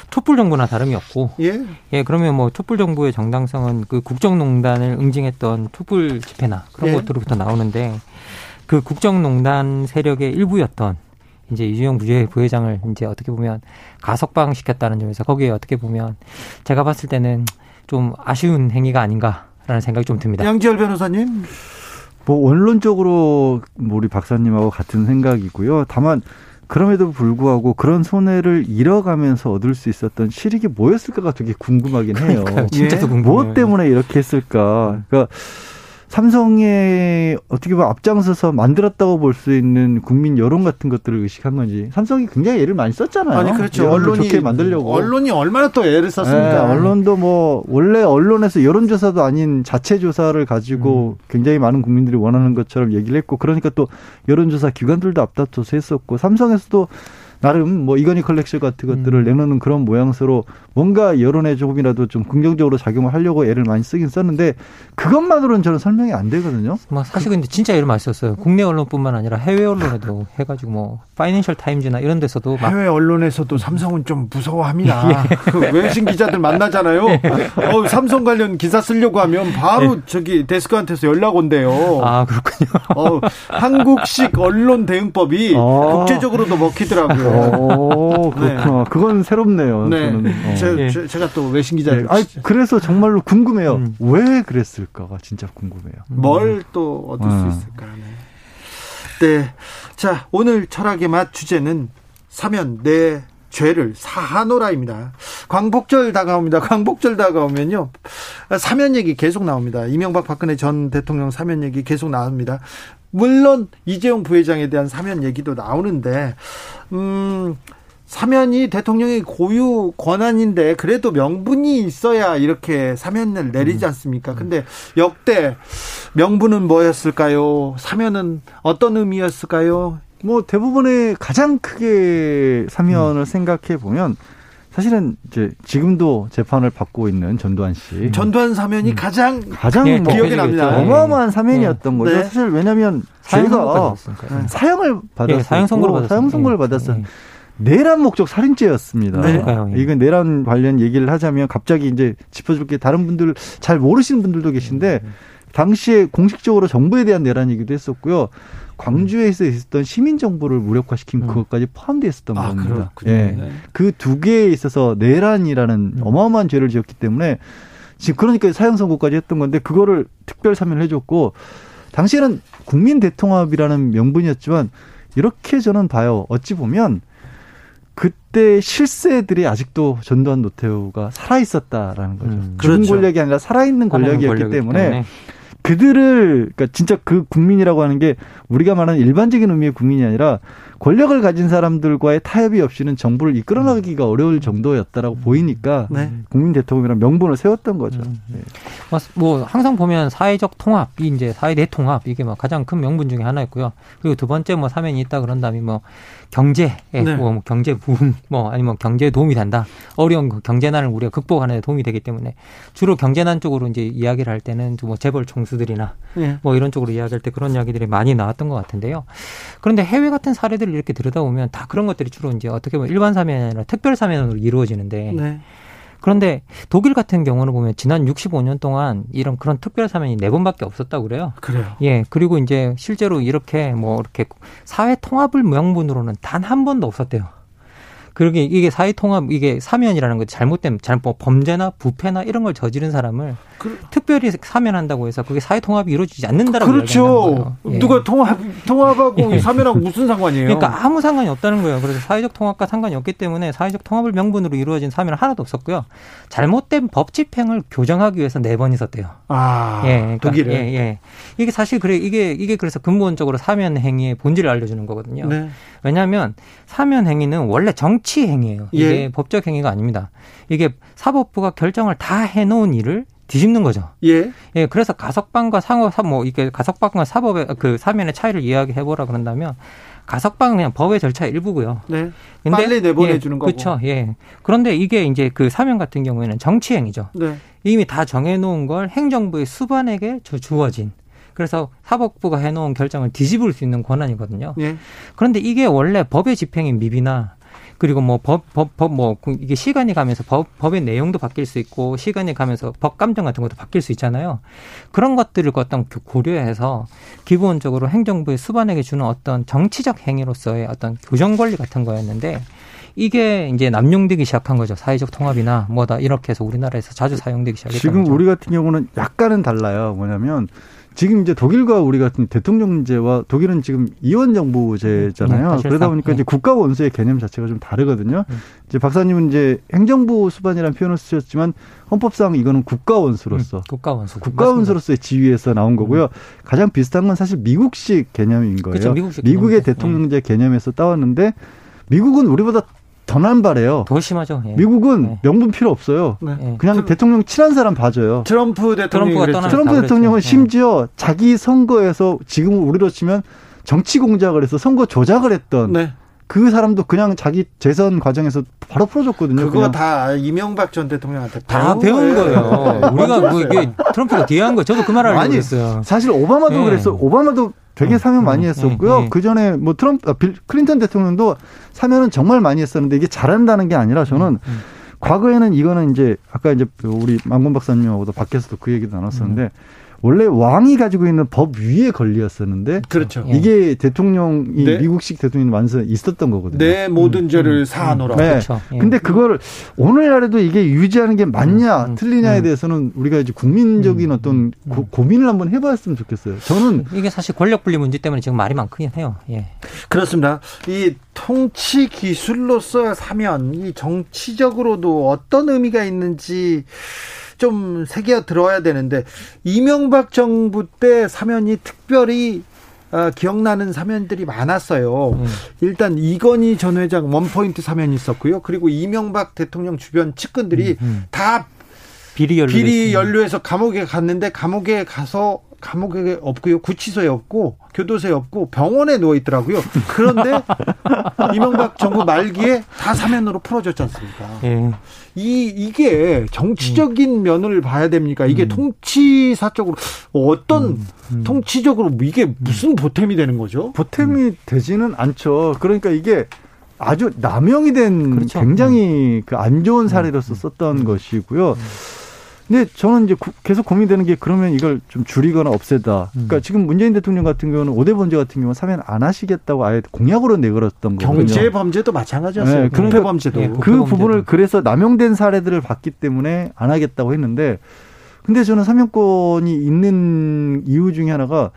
촛불 정부나 다름이 없고 예. 예 그러면 뭐 촛불 정부의 정당성은 그 국정농단을 응징했던 촛불 집회나 그런 예. 것들로부터 나오는데 그 국정농단 세력의 일부였던 이제 이주영 부회장을 이제 어떻게 보면 가석방 시켰다는 점에서 거기에 어떻게 보면 제가 봤을 때는 좀 아쉬운 행위가 아닌가라는 생각이 좀 듭니다. 양지열 변호사님. 뭐 원론적으로 우리 박사님하고 같은 생각이고요. 다만 그럼에도 불구하고 그런 손해를 잃어가면서 얻을 수 있었던 실익이 뭐였을까가 되게 궁금하긴 해요. 진짜 예? 무엇 때문에 이렇게 했을까? 그러니까 삼성에 어떻게 보면 앞장서서 만들었다고 볼 수 있는 국민 여론 같은 것들을 의식한 건지 삼성이 굉장히 애를 많이 썼잖아요. 아니 그렇죠. 언론이 좋게 만들려고 언론이 얼마나 또 애를 썼습니까? 네, 언론도 뭐 원래 언론에서 여론조사도 아닌 자체 조사를 가지고 음. 굉장히 많은 국민들이 원하는 것처럼 얘기를 했고 그러니까 또 여론조사 기관들도 앞다퉈서 했었고 삼성에서도 나름 뭐 이건희 컬렉션 같은 것들을 음. 내놓는 그런 모양새로 뭔가 여론에 조금이라도 좀 긍정적으로 작용을 하려고 애를 많이 쓰긴 썼는데 그것만으로는 저는 설명이 안 되거든요. 뭐 사실 근데 진짜 애를 많이 썼어요. 국내 언론뿐만 아니라 해외 언론에도 해가지고 뭐 파이낸셜 타임즈나 이런 데서도 해외 언론에서도 삼성은 좀 무서워합니다. 예. 그 외신 기자들 만나잖아요. 예. 어, 삼성 관련 기사 쓰려고 하면 바로 예. 저기 데스크한테서 연락 온대요. 아 그렇군요. 어, 한국식 언론 대응법이 아. 국제적으로도 먹히더라고요. 오, 그렇구나. 네. 그건 새롭네요. 네. 저는. 어. 제, 예. 제가 또 외신 기자. 네. 아 그래서 정말로 궁금해요. 음. 왜 그랬을까가 진짜 궁금해요. 음. 뭘또 얻을 음. 수 있을까. 네. 네. 자, 오늘 철학의 맛 주제는 사면 내 죄를 사하노라입니다. 광복절 다가옵니다. 광복절 다가오면요. 사면 얘기 계속 나옵니다. 이명박 박근혜 전 대통령 사면 얘기 계속 나옵니다. 물론 이재용 부회장에 대한 사면 얘기도 나오는데 음 사면이 대통령의 고유 권한인데 그래도 명분이 있어야 이렇게 사면을 내리지 음. 않습니까? 근데 역대 명분은 뭐였을까요? 사면은 어떤 의미였을까요? 뭐 대부분의 가장 크게 사면을 음. 생각해 보면 사실은 이제 지금도 재판을 받고 있는 전두환 씨. 전두환 사면이 음. 가장 가장 네, 뭐 기억에 납니다. 어마어마한 사면이었던 네. 거죠. 네. 사실 왜냐하면 저희가 사형을 받았어요. 네, 사형 선고를 받았어요. 사형 선고를 받았어요. 내란 목적 살인죄였습니다. 네. 이건 내란 관련 얘기를 하자면 갑자기 이제 짚어줄 게 다른 분들 잘 모르시는 분들도 계신데 당시에 공식적으로 정부에 대한 내란이기도 했었고요. 광주에서 있었던 시민 정부를 무력화시킨 음. 그것까지 포함되어 있었던 아, 겁니다. 예. 네. 그두 개에 있어서 내란이라는 음. 어마어마한 죄를 지었기 때문에 지금 그러니까 사형 선고까지 했던 건데 그거를 특별 사면을 해줬고 당시에는 국민 대통합이라는 명분이었지만 이렇게 저는 봐요. 어찌 보면 그때 실세들이 아직도 전두환 노태우가 살아 있었다라는 거죠. 음, 그렇죠. 권력이 아니라 살아 있는 권력이었기 때문에, 때문에 그들을 그러니까 진짜 그 국민이라고 하는 게 우리가 말하는 일반적인 의미의 국민이 아니라 권력을 가진 사람들과의 타협이 없이는 정부를 이끌어나가기가 어려울 정도였다라고 보이니까 네. 국민 대통령이랑 명분을 세웠던 거죠. 음. 네. 뭐 항상 보면 사회적 통합이 이제 사회 대통합 이게 뭐 가장 큰 명분 중에 하나였고요. 그리고 두 번째 뭐 사면이 있다 그런 다음에 뭐 경제, 네. 뭐 경제 부흥, 뭐 아니면 경제에 도움이 된다. 어려운 그 경제난을 우리가 극복하는 데 도움이 되기 때문에 주로 경제난 쪽으로 이제 이야기를 할 때는 뭐 재벌 총수 들이나 네. 뭐 이런 쪽으로 이야기할 때 그런 이야기들이 많이 나왔던 것 같은데요. 그런데 해외 같은 사례들을 이렇게 들여다보면 다 그런 것들이 주로 이제 어떻게 보면 일반 사면이 아니라 특별 사면으로 이루어지는데 네. 그런데 독일 같은 경우는 보면 지난 65년 동안 이런 그런 특별 사면이 네 번밖에 없었다고 그래요. 그래요. 예. 그리고 이제 실제로 이렇게 뭐 이렇게 사회 통합을 명분으로는 단 한 번도 없었대요. 그러게 이게 사회 통합 이게 사면이라는 거 잘못된 잘못 뭐 범죄나 부패나 이런 걸 저지른 사람을 그, 특별히 사면한다고 해서 그게 사회 통합이 이루어지지 않는다라고 그렇죠. 예. 누가 통합 통합하고 예. 사면하고 무슨 상관이에요? 그러니까 아무 상관이 없다는 거예요. 그래서 사회적 통합과 상관이 없기 때문에 사회적 통합을 명분으로 이루어진 사면은 하나도 없었고요. 잘못된 법 집행을 교정하기 위해서 네 번 있었대요. 아, 예, 그러니까, 독일에 예, 예. 이게 사실 그래 이게 이게 그래서 근본적으로 사면 행위의 본질을 알려주는 거거든요. 네. 왜냐하면 사면 행위는 원래 정치 행위예요. 이게 예. 법적 행위가 아닙니다. 이게 사법부가 결정을 다 해놓은 일을 뒤집는 거죠. 예. 예, 그래서 가석방과 상업, 뭐, 이게 가석방과 사법의 그 사면의 차이를 이야기해 보라 그런다면 가석방은 그냥 법의 절차 일부고요. 네. 근데 빨리 내보내주는 예, 거고. 그렇죠. 예. 그런데 이게 이제 그 사면 같은 경우에는 정치 행위죠. 네. 이미 다 정해 놓은 걸 행정부의 수반에게 주어진. 그래서 사법부가 해놓은 결정을 뒤집을 수 있는 권한이거든요. 예. 그런데 이게 원래 법의 집행인 미비나 그리고 뭐 법, 법, 법, 뭐, 이게 시간이 가면서 법, 법의 내용도 바뀔 수 있고, 시간이 가면서 법 감정 같은 것도 바뀔 수 있잖아요. 그런 것들을 어떤 고려해서 기본적으로 행정부의 수반에게 주는 어떤 정치적 행위로서의 어떤 교정 권리 같은 거였는데, 이게 이제 남용되기 시작한 거죠. 사회적 통합이나 뭐다 이렇게 해서 우리나라에서 자주 사용되기 시작했던 지금 거죠. 우리 같은 경우는 약간은 달라요. 뭐냐면 지금 이제 독일과 우리 같은 대통령 문제와 독일은 지금 이원 정부제잖아요. 네, 그러다 보니까 네. 이제 국가 원수의 개념 자체가 좀 다르거든요. 네. 이제 박사님은 이제 행정부 수반이라는 표현을 쓰셨지만 헌법상 이거는 국가 원수로서 음, 국가 원수 국가 원수로서의 지위에서 나온 거고요. 음. 가장 비슷한 건 사실 미국식 개념인 거예요. 그렇죠, 미국식 미국의 대통령제 개념에서 따왔는데 미국은 우리보다 더 난발해요. 더 심하죠. 예. 미국은 네. 명분 필요 없어요. 네. 그냥 트 대통령 친한 사람 봐줘요. 트럼프 대통령 트럼프 대통령은 네. 심지어 자기 선거에서 지금 우리로 치면 정치 공작을 해서 선거 조작을 했던 네. 그 사람도 그냥 자기 재선 과정에서 바로 풀어줬거든요. 그거 다 이명박 전 대통령한테 다 배운 거예요. 거예요. 우리가 뭐 이게 트럼프가 뒤한 거 저도 그 말을 알고 있어요. 사실 오바마도 네. 그랬어. 오바마도 되게 어, 사면 많이 어, 했었고요. 네, 그 전에 뭐 트럼프, 아, 빌, 클린턴 대통령도 사면은 정말 많이 했었는데 이게 잘한다는 게 아니라 저는 음, 음. 과거에는 이거는 이제 아까 이제 그 우리 망건 박사님하고도 밖에서도 그 얘기도 나눴었는데 음. 원래 왕이 가지고 있는 법 위에 권리였었는데 그렇죠. 이게 예. 대통령이 네. 미국식 대통령 완성 있었던 거거든요. 내 모든 음. 죄를 음. 사하노라. 네. 그렇죠. 예. 근데 그걸 오늘날에도 이게 유지하는 게 맞냐 음. 음. 틀리냐에 음. 대해서는 우리가 이제 국민적인 음. 어떤 고, 민을 한번 해봤으면 좋겠어요. 저는 이게 사실 권력 분리 문제 때문에 지금 말이 많긴 해요. 예. 그렇습니다. 이 통치 기술로서 사면 이 정치적으로도 어떤 의미가 있는지. 좀 새겨 들어야 되는데 이명박 정부 때 사면이 특별히 어, 기억나는 사면들이 많았어요. 음. 일단 이건희 전 회장 원포인트 사면이 있었고요. 그리고 이명박 대통령 주변 측근들이 음, 음. 다 비리 연루 비리 연루해서 감옥에 갔는데 감옥에 가서 감옥에 없고요. 구치소에 없고 교도소에 없고 병원에 누워 있더라고요. 그런데 이명박 정부 말기에 다 사면으로 풀어졌지 않습니까? 예. 이 이게 정치적인 음. 면을 봐야 됩니까? 이게 음. 통치사적으로 어떤 음. 음. 통치적으로 이게 무슨 보탬이 되는 거죠? 보탬이 음. 되지는 않죠. 그러니까 이게 아주 남용이 된 그렇죠. 굉장히 그 안 좋은 사례로서 썼던 것이고요. 근데 저는 이제 계속 고민되는 게 그러면 이걸 좀 줄이거나 없애다. 그러니까 음. 지금 문재인 대통령 같은 경우는 오대 범죄 같은 경우는 사면 안 하시겠다고 아예 공약으로 내걸었던 거거든요. 경제 범죄도 마찬가지였어요. 네, 그러니까 범죄도 네, 그 부분을 그래서 남용된 사례들을 봤기 때문에 안 하겠다고 했는데 근데 저는 사면권이 있는 이유 중에 하나가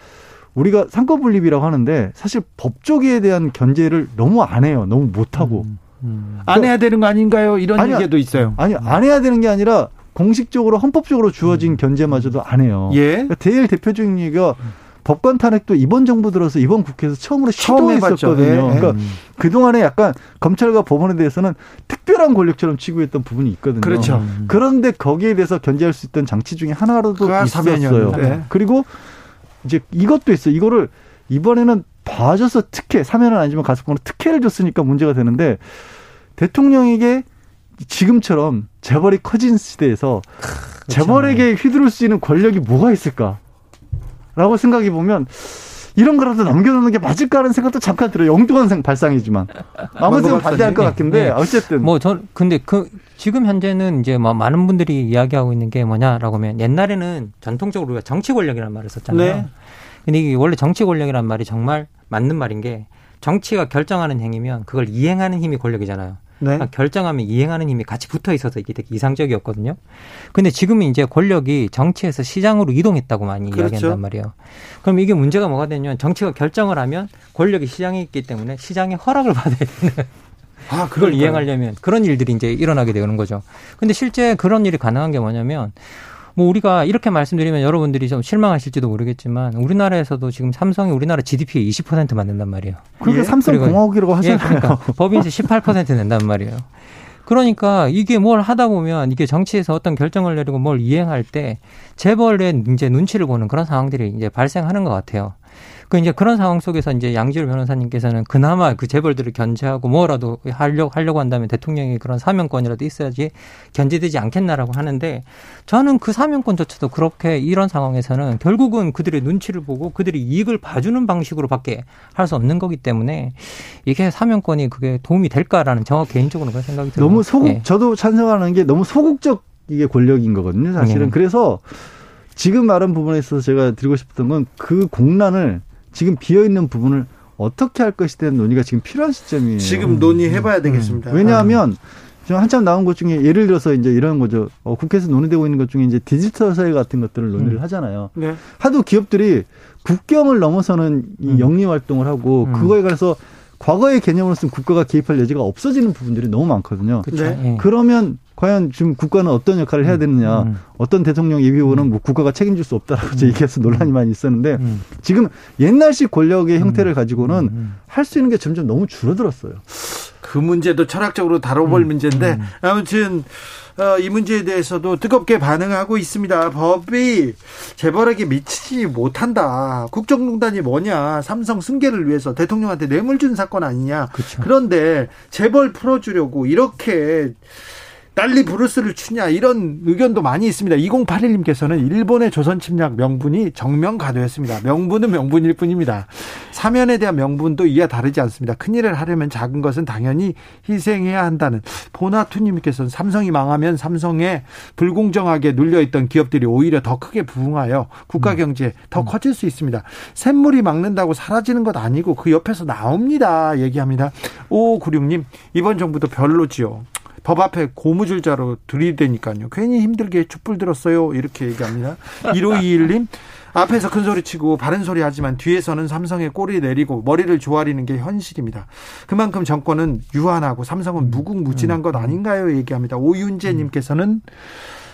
우리가 상권 분립이라고 하는데 사실 법조계에 대한 견제를 너무 안 해요. 너무 못 하고. 음, 음. 안 해야 되는 거 아닌가요? 이런 아니, 얘기도 있어요. 아니, 안 해야 되는 게 아니라 공식적으로 헌법적으로 주어진 음. 견제마저도 안 해요. 예. 그러니까 제일 대표적인 얘기가 법관 탄핵도 이번 정부 들어서 이번 국회에서 처음으로 시도했었거든요. 예. 그러니까 음. 그 동안에 약간 검찰과 법원에 대해서는 특별한 권력처럼 취급했던 부분이 있거든요. 그렇죠. 음. 그런데 거기에 대해서 견제할 수 있던 장치 중에 하나로도 있었어요. 네. 그리고 이제 이것도 있어요. 이거를 이번에는 봐줘서 특혜 사면은 아니지만 가석방으로 특혜를 줬으니까 문제가 되는데 대통령에게 지금처럼 재벌이 커진 시대에서 그렇죠. 재벌에게 휘두를 수 있는 권력이 뭐가 있을까? 라고 생각해 보면 이런 거라도 남겨놓는 게 맞을까 하는 생각도 잠깐 들어요. 엉뚱한 생 발상이지만. 아무튼 반대할 것 같은데 네. 어쨌든. 뭐 전 근데 그 지금 현재는 이제 뭐 많은 분들이 이야기하고 있는 게 뭐냐라고 하면 옛날에는 전통적으로 우리가 정치 권력이라는 말을 썼잖아요. 네. 근데 이게 원래 정치 권력이란 말이 정말 맞는 말인 게 정치가 결정하는 행위면 그걸 이행하는 힘이 권력이잖아요. 네. 그러니까 결정하면 이행하는 힘이 같이 붙어 있어서 이게 되게 이상적이었거든요. 근데 지금은 이제 권력이 정치에서 시장으로 이동했다고 많이 그렇죠. 이야기한단 말이에요. 그럼 이게 문제가 뭐가 되냐면 정치가 결정을 하면 권력이 시장에 있기 때문에 시장의 허락을 받아야 되는 아, 그걸 이행하려면 그런 일들이 이제 일어나게 되는 거죠. 근데 실제 그런 일이 가능한 게 뭐냐면 뭐 우리가 이렇게 말씀드리면 여러분들이 좀 실망하실지도 모르겠지만 우리나라에서도 지금 삼성이 우리나라 GDP의 20% 만든단 말이에요. 그게 예. 삼성 공화국이라고 하잖아요. 예, 그러니까 법인세 18% 낸단 말이에요. 그러니까 이게 뭘 하다 보면 이게 정치에서 어떤 결정을 내리고 뭘 이행할 때 재벌의 이제 눈치를 보는 그런 상황들이 이제 발생하는 것 같아요. 그 이제 그런 상황 속에서 이제 양지열 변호사님께서는 그나마 그 재벌들을 견제하고 뭐라도 하려고 하려고 한다면 대통령이 그런 사명권이라도 있어야지 견제되지 않겠나라고 하는데 저는 그 사명권조차도 그렇게 이런 상황에서는 결국은 그들의 눈치를 보고 그들이 이익을 봐주는 방식으로밖에 할 수 없는 거기 때문에 이게 사명권이 그게 도움이 될까라는 저 개인적으로 그런 생각이 들어요. 너무 소극 네. 저도 찬성하는 게 너무 소극적 이게 권력인 거거든요. 사실은 네. 그래서 지금 말한 부분에 있어서 제가 드리고 싶었던 건 그 공란을 지금 비어 있는 부분을 어떻게 할 것에 대한 논의가 지금 필요한 시점이에요. 지금 논의해봐야 되겠습니다. 음. 왜냐하면 지금 한참 나온 것 중에 예를 들어서 이제 이런 거죠. 어, 국회에서 논의되고 있는 것 중에 이제 디지털 사회 같은 것들을 논의를 음. 하잖아요. 네. 하도 기업들이 국경을 넘어서는 이 음. 영리 활동을 하고 음. 그거에 관해서 과거의 개념으로서는 국가가 개입할 여지가 없어지는 부분들이 너무 많거든요. 네. 그러면 과연 지금 국가는 어떤 역할을 해야 되느냐. 음. 어떤 대통령 예비 후보는 뭐 국가가 책임질 수 없다라고 음. 얘기해서 논란이 많이 있었는데 음. 지금 옛날식 권력의 형태를 가지고는 할 수 있는 게 점점 너무 줄어들었어요. 그 문제도 철학적으로 다뤄볼 문제인데 아무튼 어, 이 문제에 대해서도 뜨겁게 반응하고 있습니다. 법이 재벌에게 미치지 못한다. 국정농단이 뭐냐. 삼성 승계를 위해서 대통령한테 뇌물 준 사건 아니냐. 그쵸. 그런데 재벌 풀어주려고 이렇게 난리 브루스를 추냐 이런 의견도 많이 있습니다. 2081님께서는 일본의 조선 침략 명분이 정명가도였습니다. 명분은 명분일 뿐입니다. 사면에 대한 명분도 이와 다르지 않습니다. 큰일을 하려면 작은 것은 당연히 희생해야 한다는 보나투님께서는 삼성이 망하면 삼성에 불공정하게 눌려있던 기업들이 오히려 더 크게 부흥하여 국가 음. 경제 더 음. 커질 수 있습니다. 샘물이 막는다고 사라지는 것 아니고 그 옆에서 나옵니다. 얘기합니다. 5596님 이번 정부도 별로지요. 법 앞에 고무줄자로 들이대니까요. 괜히 힘들게 촛불 들었어요. 이렇게 얘기합니다. 1521님. 앞에서 큰 소리 치고 바른 소리 하지만 뒤에서는 삼성의 꼬리 내리고 머리를 조아리는 게 현실입니다. 그만큼 정권은 유한하고 삼성은 무궁무진한 것 아닌가요? 얘기합니다. 오윤재님께서는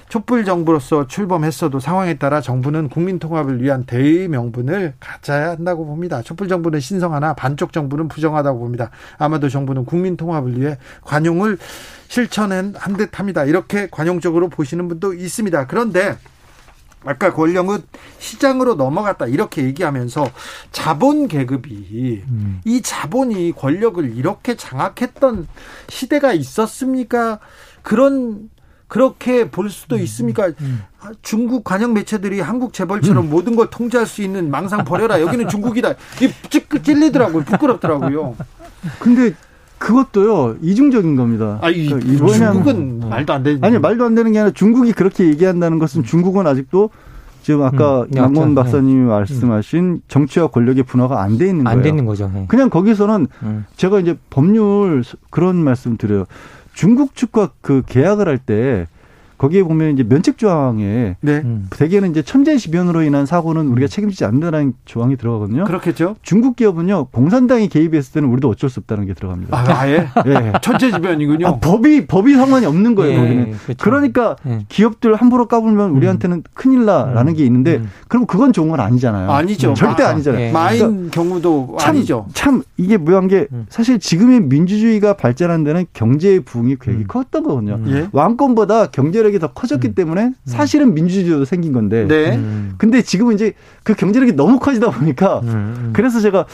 촛불 정부로서 출범했어도 상황에 따라 정부는 국민 통합을 위한 대의 명분을 가져야 한다고 봅니다. 촛불 정부는 신성하나 반쪽 정부는 부정하다고 봅니다. 아마도 정부는 국민 통합을 위해 관용을 실천한 한 듯합니다. 이렇게 관용적으로 보시는 분도 있습니다. 그런데 아까 권력은 시장으로 넘어갔다 이렇게 얘기하면서 자본 계급이 음. 이 자본이 권력을 이렇게 장악했던 시대가 있었습니까? 그런 그렇게 볼 수도 음, 있습니까? 음, 음. 중국 관영 매체들이 한국 재벌처럼 음. 모든 걸 통제할 수 있는 망상 버려라. 여기는 중국이다. 이 찔리더라고요. 부끄럽더라고요. 근데 그것도요 이중적인 겁니다. 아, 이, 그러니까 중국은 어. 말도 안 되는. 아니 말도 안 되는 게 아니라 중국이 그렇게 얘기한다는 것은 중국은 아직도 지금 아까 음, 양원 네. 박사님이 네. 말씀하신 정치와 권력의 분화가 안 돼 있는 거예요. 안 되는 거죠. 네. 그냥 거기서는 음. 제가 이제 법률 그런 말씀 드려요. 중국 측과 그 계약을 할 때 거기에 보면 이제 면책 조항에 네. 음. 대개는 이제 천재지변으로 인한 사고는 우리가 음. 책임지지 않는다는 조항이 들어가거든요. 그렇겠죠. 중국 기업은요 공산당이 개입했을 때는 우리도 어쩔 수 없다는 게 들어갑니다. 아, 예. 예. 천재지변이군요. 아, 법이 법이 상관이 없는 거예요. 예, 거기는. 그렇죠. 그러니까 예. 기업들 함부로 까불면 음. 우리한테는 큰일 나라는 음. 게 있는데 음. 그럼 그건 좋은 건 아니잖아요. 아니죠. 절대 아, 아니잖아요. 예. 마인 그러니까 경우도 참, 아니죠. 참 이게 묘한 게 사실 지금의 민주주의가 발전한 데는 경제의 부흥이 굉장히 컸던 거거든요. 예? 왕권보다 경제 력이 더 커졌기 때문에 때문에 음. 사실은 민주주의도 생긴 건데. 네. 음. 근데 지금은 이제 그 경제력이 너무 커지다 보니까 음. 그래서 제가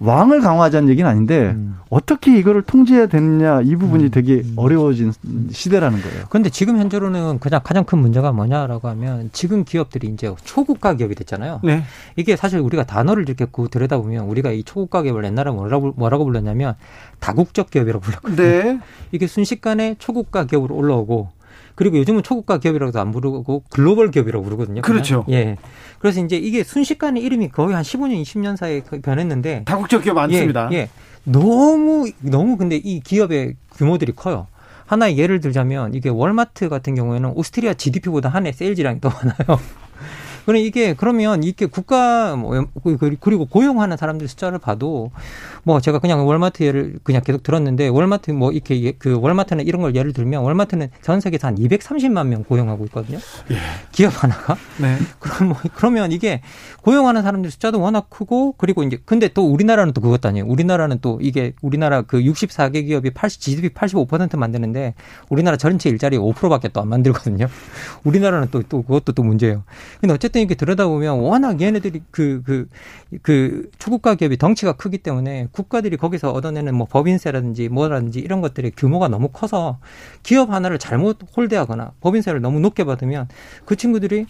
왕을 강화하자는 얘기는 아닌데 음. 어떻게 이거를 통제해야 되느냐 이 부분이 음. 되게 어려워진 시대라는 거예요. 그런데 지금 현재로는 그냥 가장 큰 문제가 뭐냐라고 하면 지금 기업들이 이제 초국가 기업이 됐잖아요. 네. 이게 사실 우리가 단어를 이렇게 들여다보면 우리가 이 초국가 기업을 옛날에 뭐라고, 뭐라고 불렀냐면 다국적 기업이라고 불렀거든요. 네. 이게 순식간에 초국가 기업으로 올라오고 그리고 요즘은 초국가 기업이라고도 안 부르고 글로벌 기업이라고 부르거든요. 그렇죠. 예. 그래서 이제 이게 순식간에 이름이 거의 한 15년, 20년 사이에 변했는데 다국적 기업 많습니다. 예. 예. 너무 너무 근데 이 기업의 규모들이 커요. 하나의 예를 들자면 이게 월마트 같은 경우에는 오스트리아 GDP보다 한 해 세일즈량이 더 많아요. 그럼 이게 그러면 이게 국가 뭐 그리고 고용하는 사람들 숫자를 봐도 뭐 제가 그냥 월마트 예를 그냥 계속 들었는데 월마트 뭐 이렇게 예, 그 월마트는 이런 걸 예를 들면 월마트는 전 세계에서 한 230만 명 고용하고 있거든요. 예. 기업 하나가. 네. 그럼 뭐 그러면 이게 고용하는 사람들 숫자도 워낙 크고 그리고 이제 근데 또 우리나라는 또 그것도 아니에요. 우리나라는 또 이게 우리나라 그 64개 기업이 80 GDP 85% 만드는데 우리나라 전체 일자리 5%밖에 또 안 만들거든요. 우리나라는 또 또 그것도 또 문제예요. 근데 어쨌든 어쨌든 이렇게 들여다보면 워낙 얘네들이 그, 그, 그 초국가 기업이 덩치가 크기 때문에 국가들이 거기서 얻어내는 뭐 법인세라든지 뭐라든지 이런 것들의 규모가 너무 커서 기업 하나를 잘못 홀대하거나 법인세를 너무 높게 받으면 그 친구들이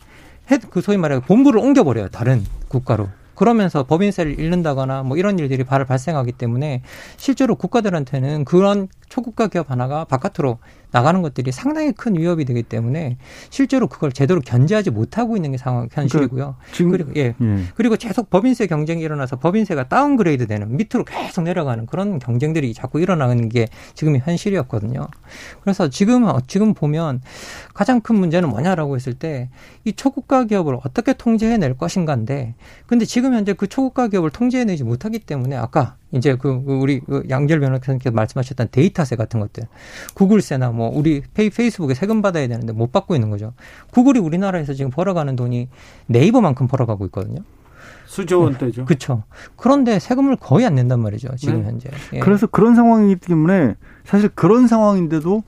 그 소위 말해 본부를 옮겨버려요. 다른 국가로. 그러면서 법인세를 잃는다거나 뭐 이런 일들이 발생하기 때문에 실제로 국가들한테는 그런 초국가 기업 하나가 바깥으로 나가는 것들이 상당히 큰 위협이 되기 때문에 실제로 그걸 제대로 견제하지 못하고 있는 게 상황 현실이고요. 그러니까 지금 그리고 예. 예. 그리고 계속 법인세 경쟁이 일어나서 법인세가 downgrade 되는 밑으로 계속 내려가는 그런 경쟁들이 자꾸 일어나는 게 지금 현실이었거든요. 그래서 지금 지금 보면 가장 큰 문제는 뭐냐라고 했을 때 이 초국가 기업을 어떻게 통제해낼 것인가인데 근데 지금 현재 그 초국가 기업을 통제해내지 못하기 때문에 아까 이제 그, 그 우리 그 양절 변호사님께서 말씀하셨던 데이터세 같은 것들, 구글세나 뭐 우리 페이, 페이스북에 세금 받아야 되는데 못 받고 있는 거죠. 구글이 우리나라에서 지금 벌어가는 돈이 네이버만큼 벌어가고 있거든요. 수조 원대죠. 그렇죠. 그런데 세금을 거의 안 낸단 말이죠. 지금 네. 현재. 예. 그래서 그런 상황이기 때문에 사실 그런 상황인데도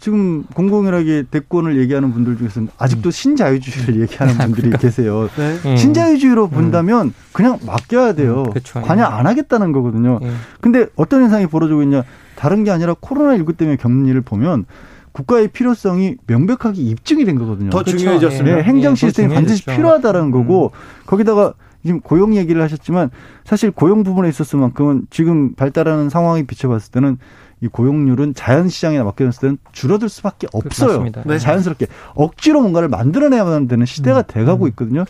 지금 공공연하게 대권을 얘기하는 분들 중에서는 아직도 음. 신자유주의를 얘기하는 분들이 계세요. 네. 음. 신자유주의로 음. 본다면 그냥 맡겨야 돼요. 음, 그렇죠. 관여 안 하겠다는 거거든요. 예. 근데 어떤 현상이 벌어지고 있냐? 다른 게 아니라 코로나19 때문에 겪는 일을 보면 국가의 필요성이 명백하게 입증이 된 거거든요. 더 그렇죠. 중요해졌습니다. 네, 행정 예, 시스템이 반드시 필요하다라는 거고 음. 거기다가 지금 고용 얘기를 하셨지만 사실 고용 부분에 있었을만큼은 지금 발달하는 상황이 비춰봤을 때는 이 고용률은 자연 시장에 맡겨졌을 때는 줄어들 수밖에 없어요. 네. 자연스럽게 억지로 뭔가를 만들어내야만 되는 시대가 음. 돼가고 음. 있거든요.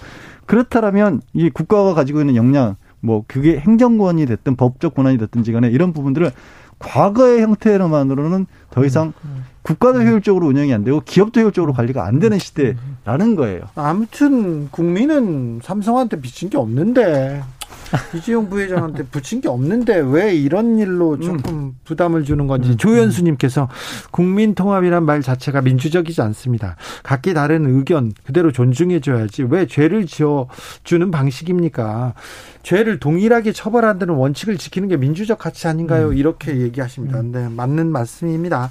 그렇다면 이 국가가 가지고 있는 역량, 뭐 그게 행정권이 됐든 법적 권한이 됐든지 간에 이런 부분들을 과거의 형태로만으로는 더 이상 음. 음. 국가도 효율적으로 운영이 안 되고 기업도 효율적으로 관리가 안 되는 시대라는 거예요. 아무튼 국민은 삼성한테 비친 게 없는데 이재용 부회장한테 붙인 게 없는데 왜 이런 일로 음. 조금 음. 부담을 주는 건지 음. 조현수님께서 국민 통합이란 말 자체가 민주적이지 않습니다. 각기 다른 의견 그대로 존중해줘야지 왜 죄를 지어 주는 방식입니까? 죄를 동일하게 처벌한다는 원칙을 지키는 게 민주적 가치 아닌가요? 음. 이렇게 얘기하십니다. 음. 네, 맞는 말씀입니다.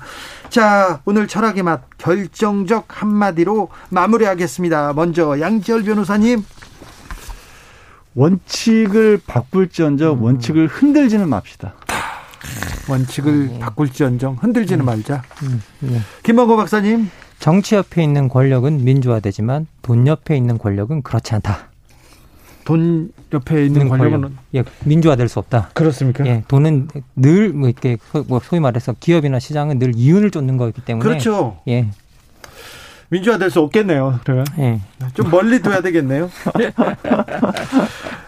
자, 오늘 철학의 맛 결정적 한마디로 마무리하겠습니다. 먼저 양지열 변호사님. 원칙을 바꿀지언정 음. 원칙을 흔들지는 맙시다. 원칙을 음. 바꿀지언정 흔들지는 음. 말자. 음. 네. 김만고 박사님. 정치 옆에 있는 권력은 민주화되지만 돈 옆에 있는 권력은 그렇지 않다. 돈 옆에 있는 권력은 예, 민주화될 수 없다. 그렇습니까? 예, 돈은 늘 뭐 이렇게 뭐 소위 말해서 기업이나 시장은 늘 이윤을 쫓는 거기 때문에 그렇죠. 예. 민주화될 수 없겠네요. 그러면 네. 좀 멀리 둬야 되겠네요.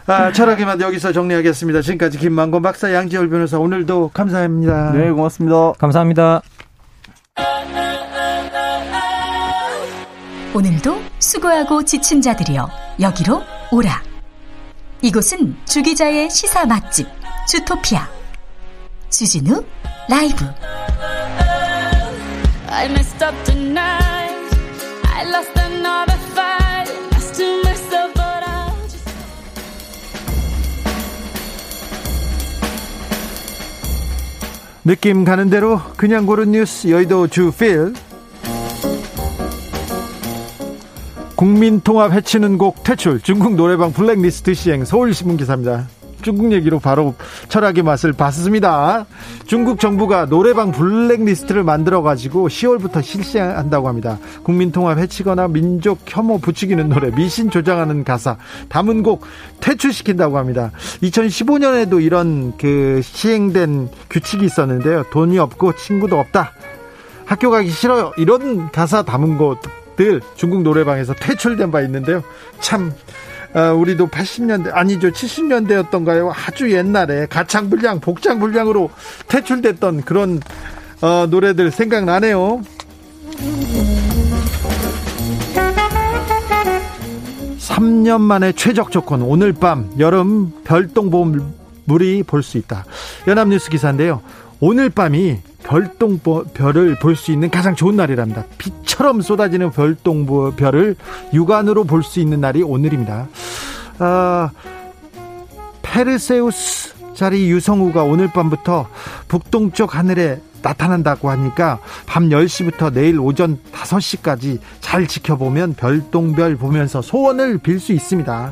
아, 철학의 맛 여기서 정리하겠습니다. 지금까지 김만곤 박사 양지열 변호사 오늘도 감사합니다. 네, 고맙습니다. 감사합니다. 오늘도 수고하고 지친 자들이여 여기로 오라. 이곳은 주기자의 시사 맛집 주토피아 주진우 라이브. 느낌 가는 대로 그냥 고른 뉴스 여의도 주필. 국민통합 해치는 곡 퇴출. 중국 노래방 블랙리스트 시행 서울신문 기사입니다. 중국 얘기로 바로 철학의 맛을 봤습니다. 중국 정부가 노래방 블랙리스트를 만들어 가지고 10월부터 실시한다고 합니다. 국민통합 해치거나 민족 혐오 부추기는 노래, 미신 조장하는 가사, 담은 곡 퇴출시킨다고 합니다. 2015년에도 이런 그 시행된 규칙이 있었는데요. 돈이 없고 친구도 없다. 학교 가기 싫어요. 이런 가사 담은 곳들 중국 노래방에서 퇴출된 바 있는데요. 참 어, 우리도 80년대 아니죠 70년대였던가요? 아주 옛날에 가창 불량, 복장 불량으로 퇴출됐던 그런 어, 노래들 생각나네요. 3년 만에 최적 조건 오늘 밤 여름 별똥 보물이 볼 수 있다. 연합뉴스 기사인데요. 오늘 밤이 별똥별을 볼 수 있는 가장 좋은 날이랍니다. 비처럼 쏟아지는 별똥별을 육안으로 볼 수 있는 날이 오늘입니다. 아, 페르세우스 자리 유성우가 오늘 밤부터 북동쪽 하늘에 나타난다고 하니까 밤 10시부터 내일 오전 5시까지 잘 지켜보면 별똥별 보면서 소원을 빌 수 있습니다.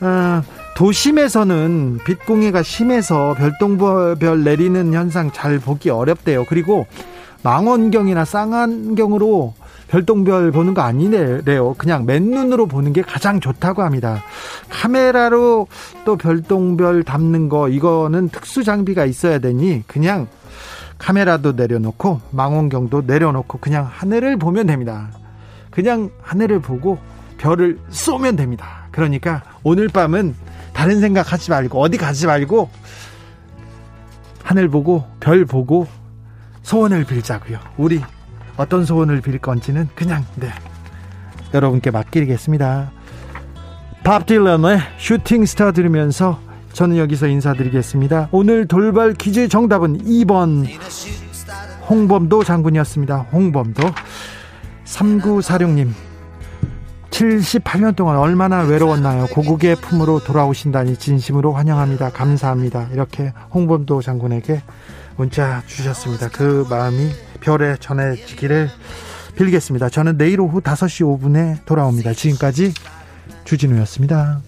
어, 도심에서는 빛공해가 심해서 별똥별 내리는 현상 잘 보기 어렵대요. 그리고 망원경이나 쌍안경으로 별똥별 보는 거 아니래요. 그냥 맨눈으로 보는 게 가장 좋다고 합니다. 카메라로 또 별똥별 담는 거 이거는 특수 장비가 있어야 되니 그냥 카메라도 내려놓고 망원경도 내려놓고 그냥 하늘을 보면 됩니다. 그냥 하늘을 보고 별을 쏘면 됩니다. 그러니까 오늘 밤은 다른 생각 하지 말고 어디 가지 말고 하늘 보고 별 보고 소원을 빌자고요. 우리 어떤 소원을 빌 건지는 그냥 네 여러분께 맡기겠습니다. 밥 딜런의 슈팅 스타 들으면서 저는 여기서 인사드리겠습니다. 오늘 돌발 퀴즈 정답은 2번 홍범도 장군이었습니다. 홍범도 3946님 78년 동안 얼마나 외로웠나요? 고국의 품으로 돌아오신다니 진심으로 환영합니다. 감사합니다. 이렇게 홍범도 장군에게 문자 주셨습니다. 그 마음이 별에 전해지기를 빌겠습니다. 저는 내일 오후 5시 5분에 돌아옵니다. 지금까지 주진우였습니다.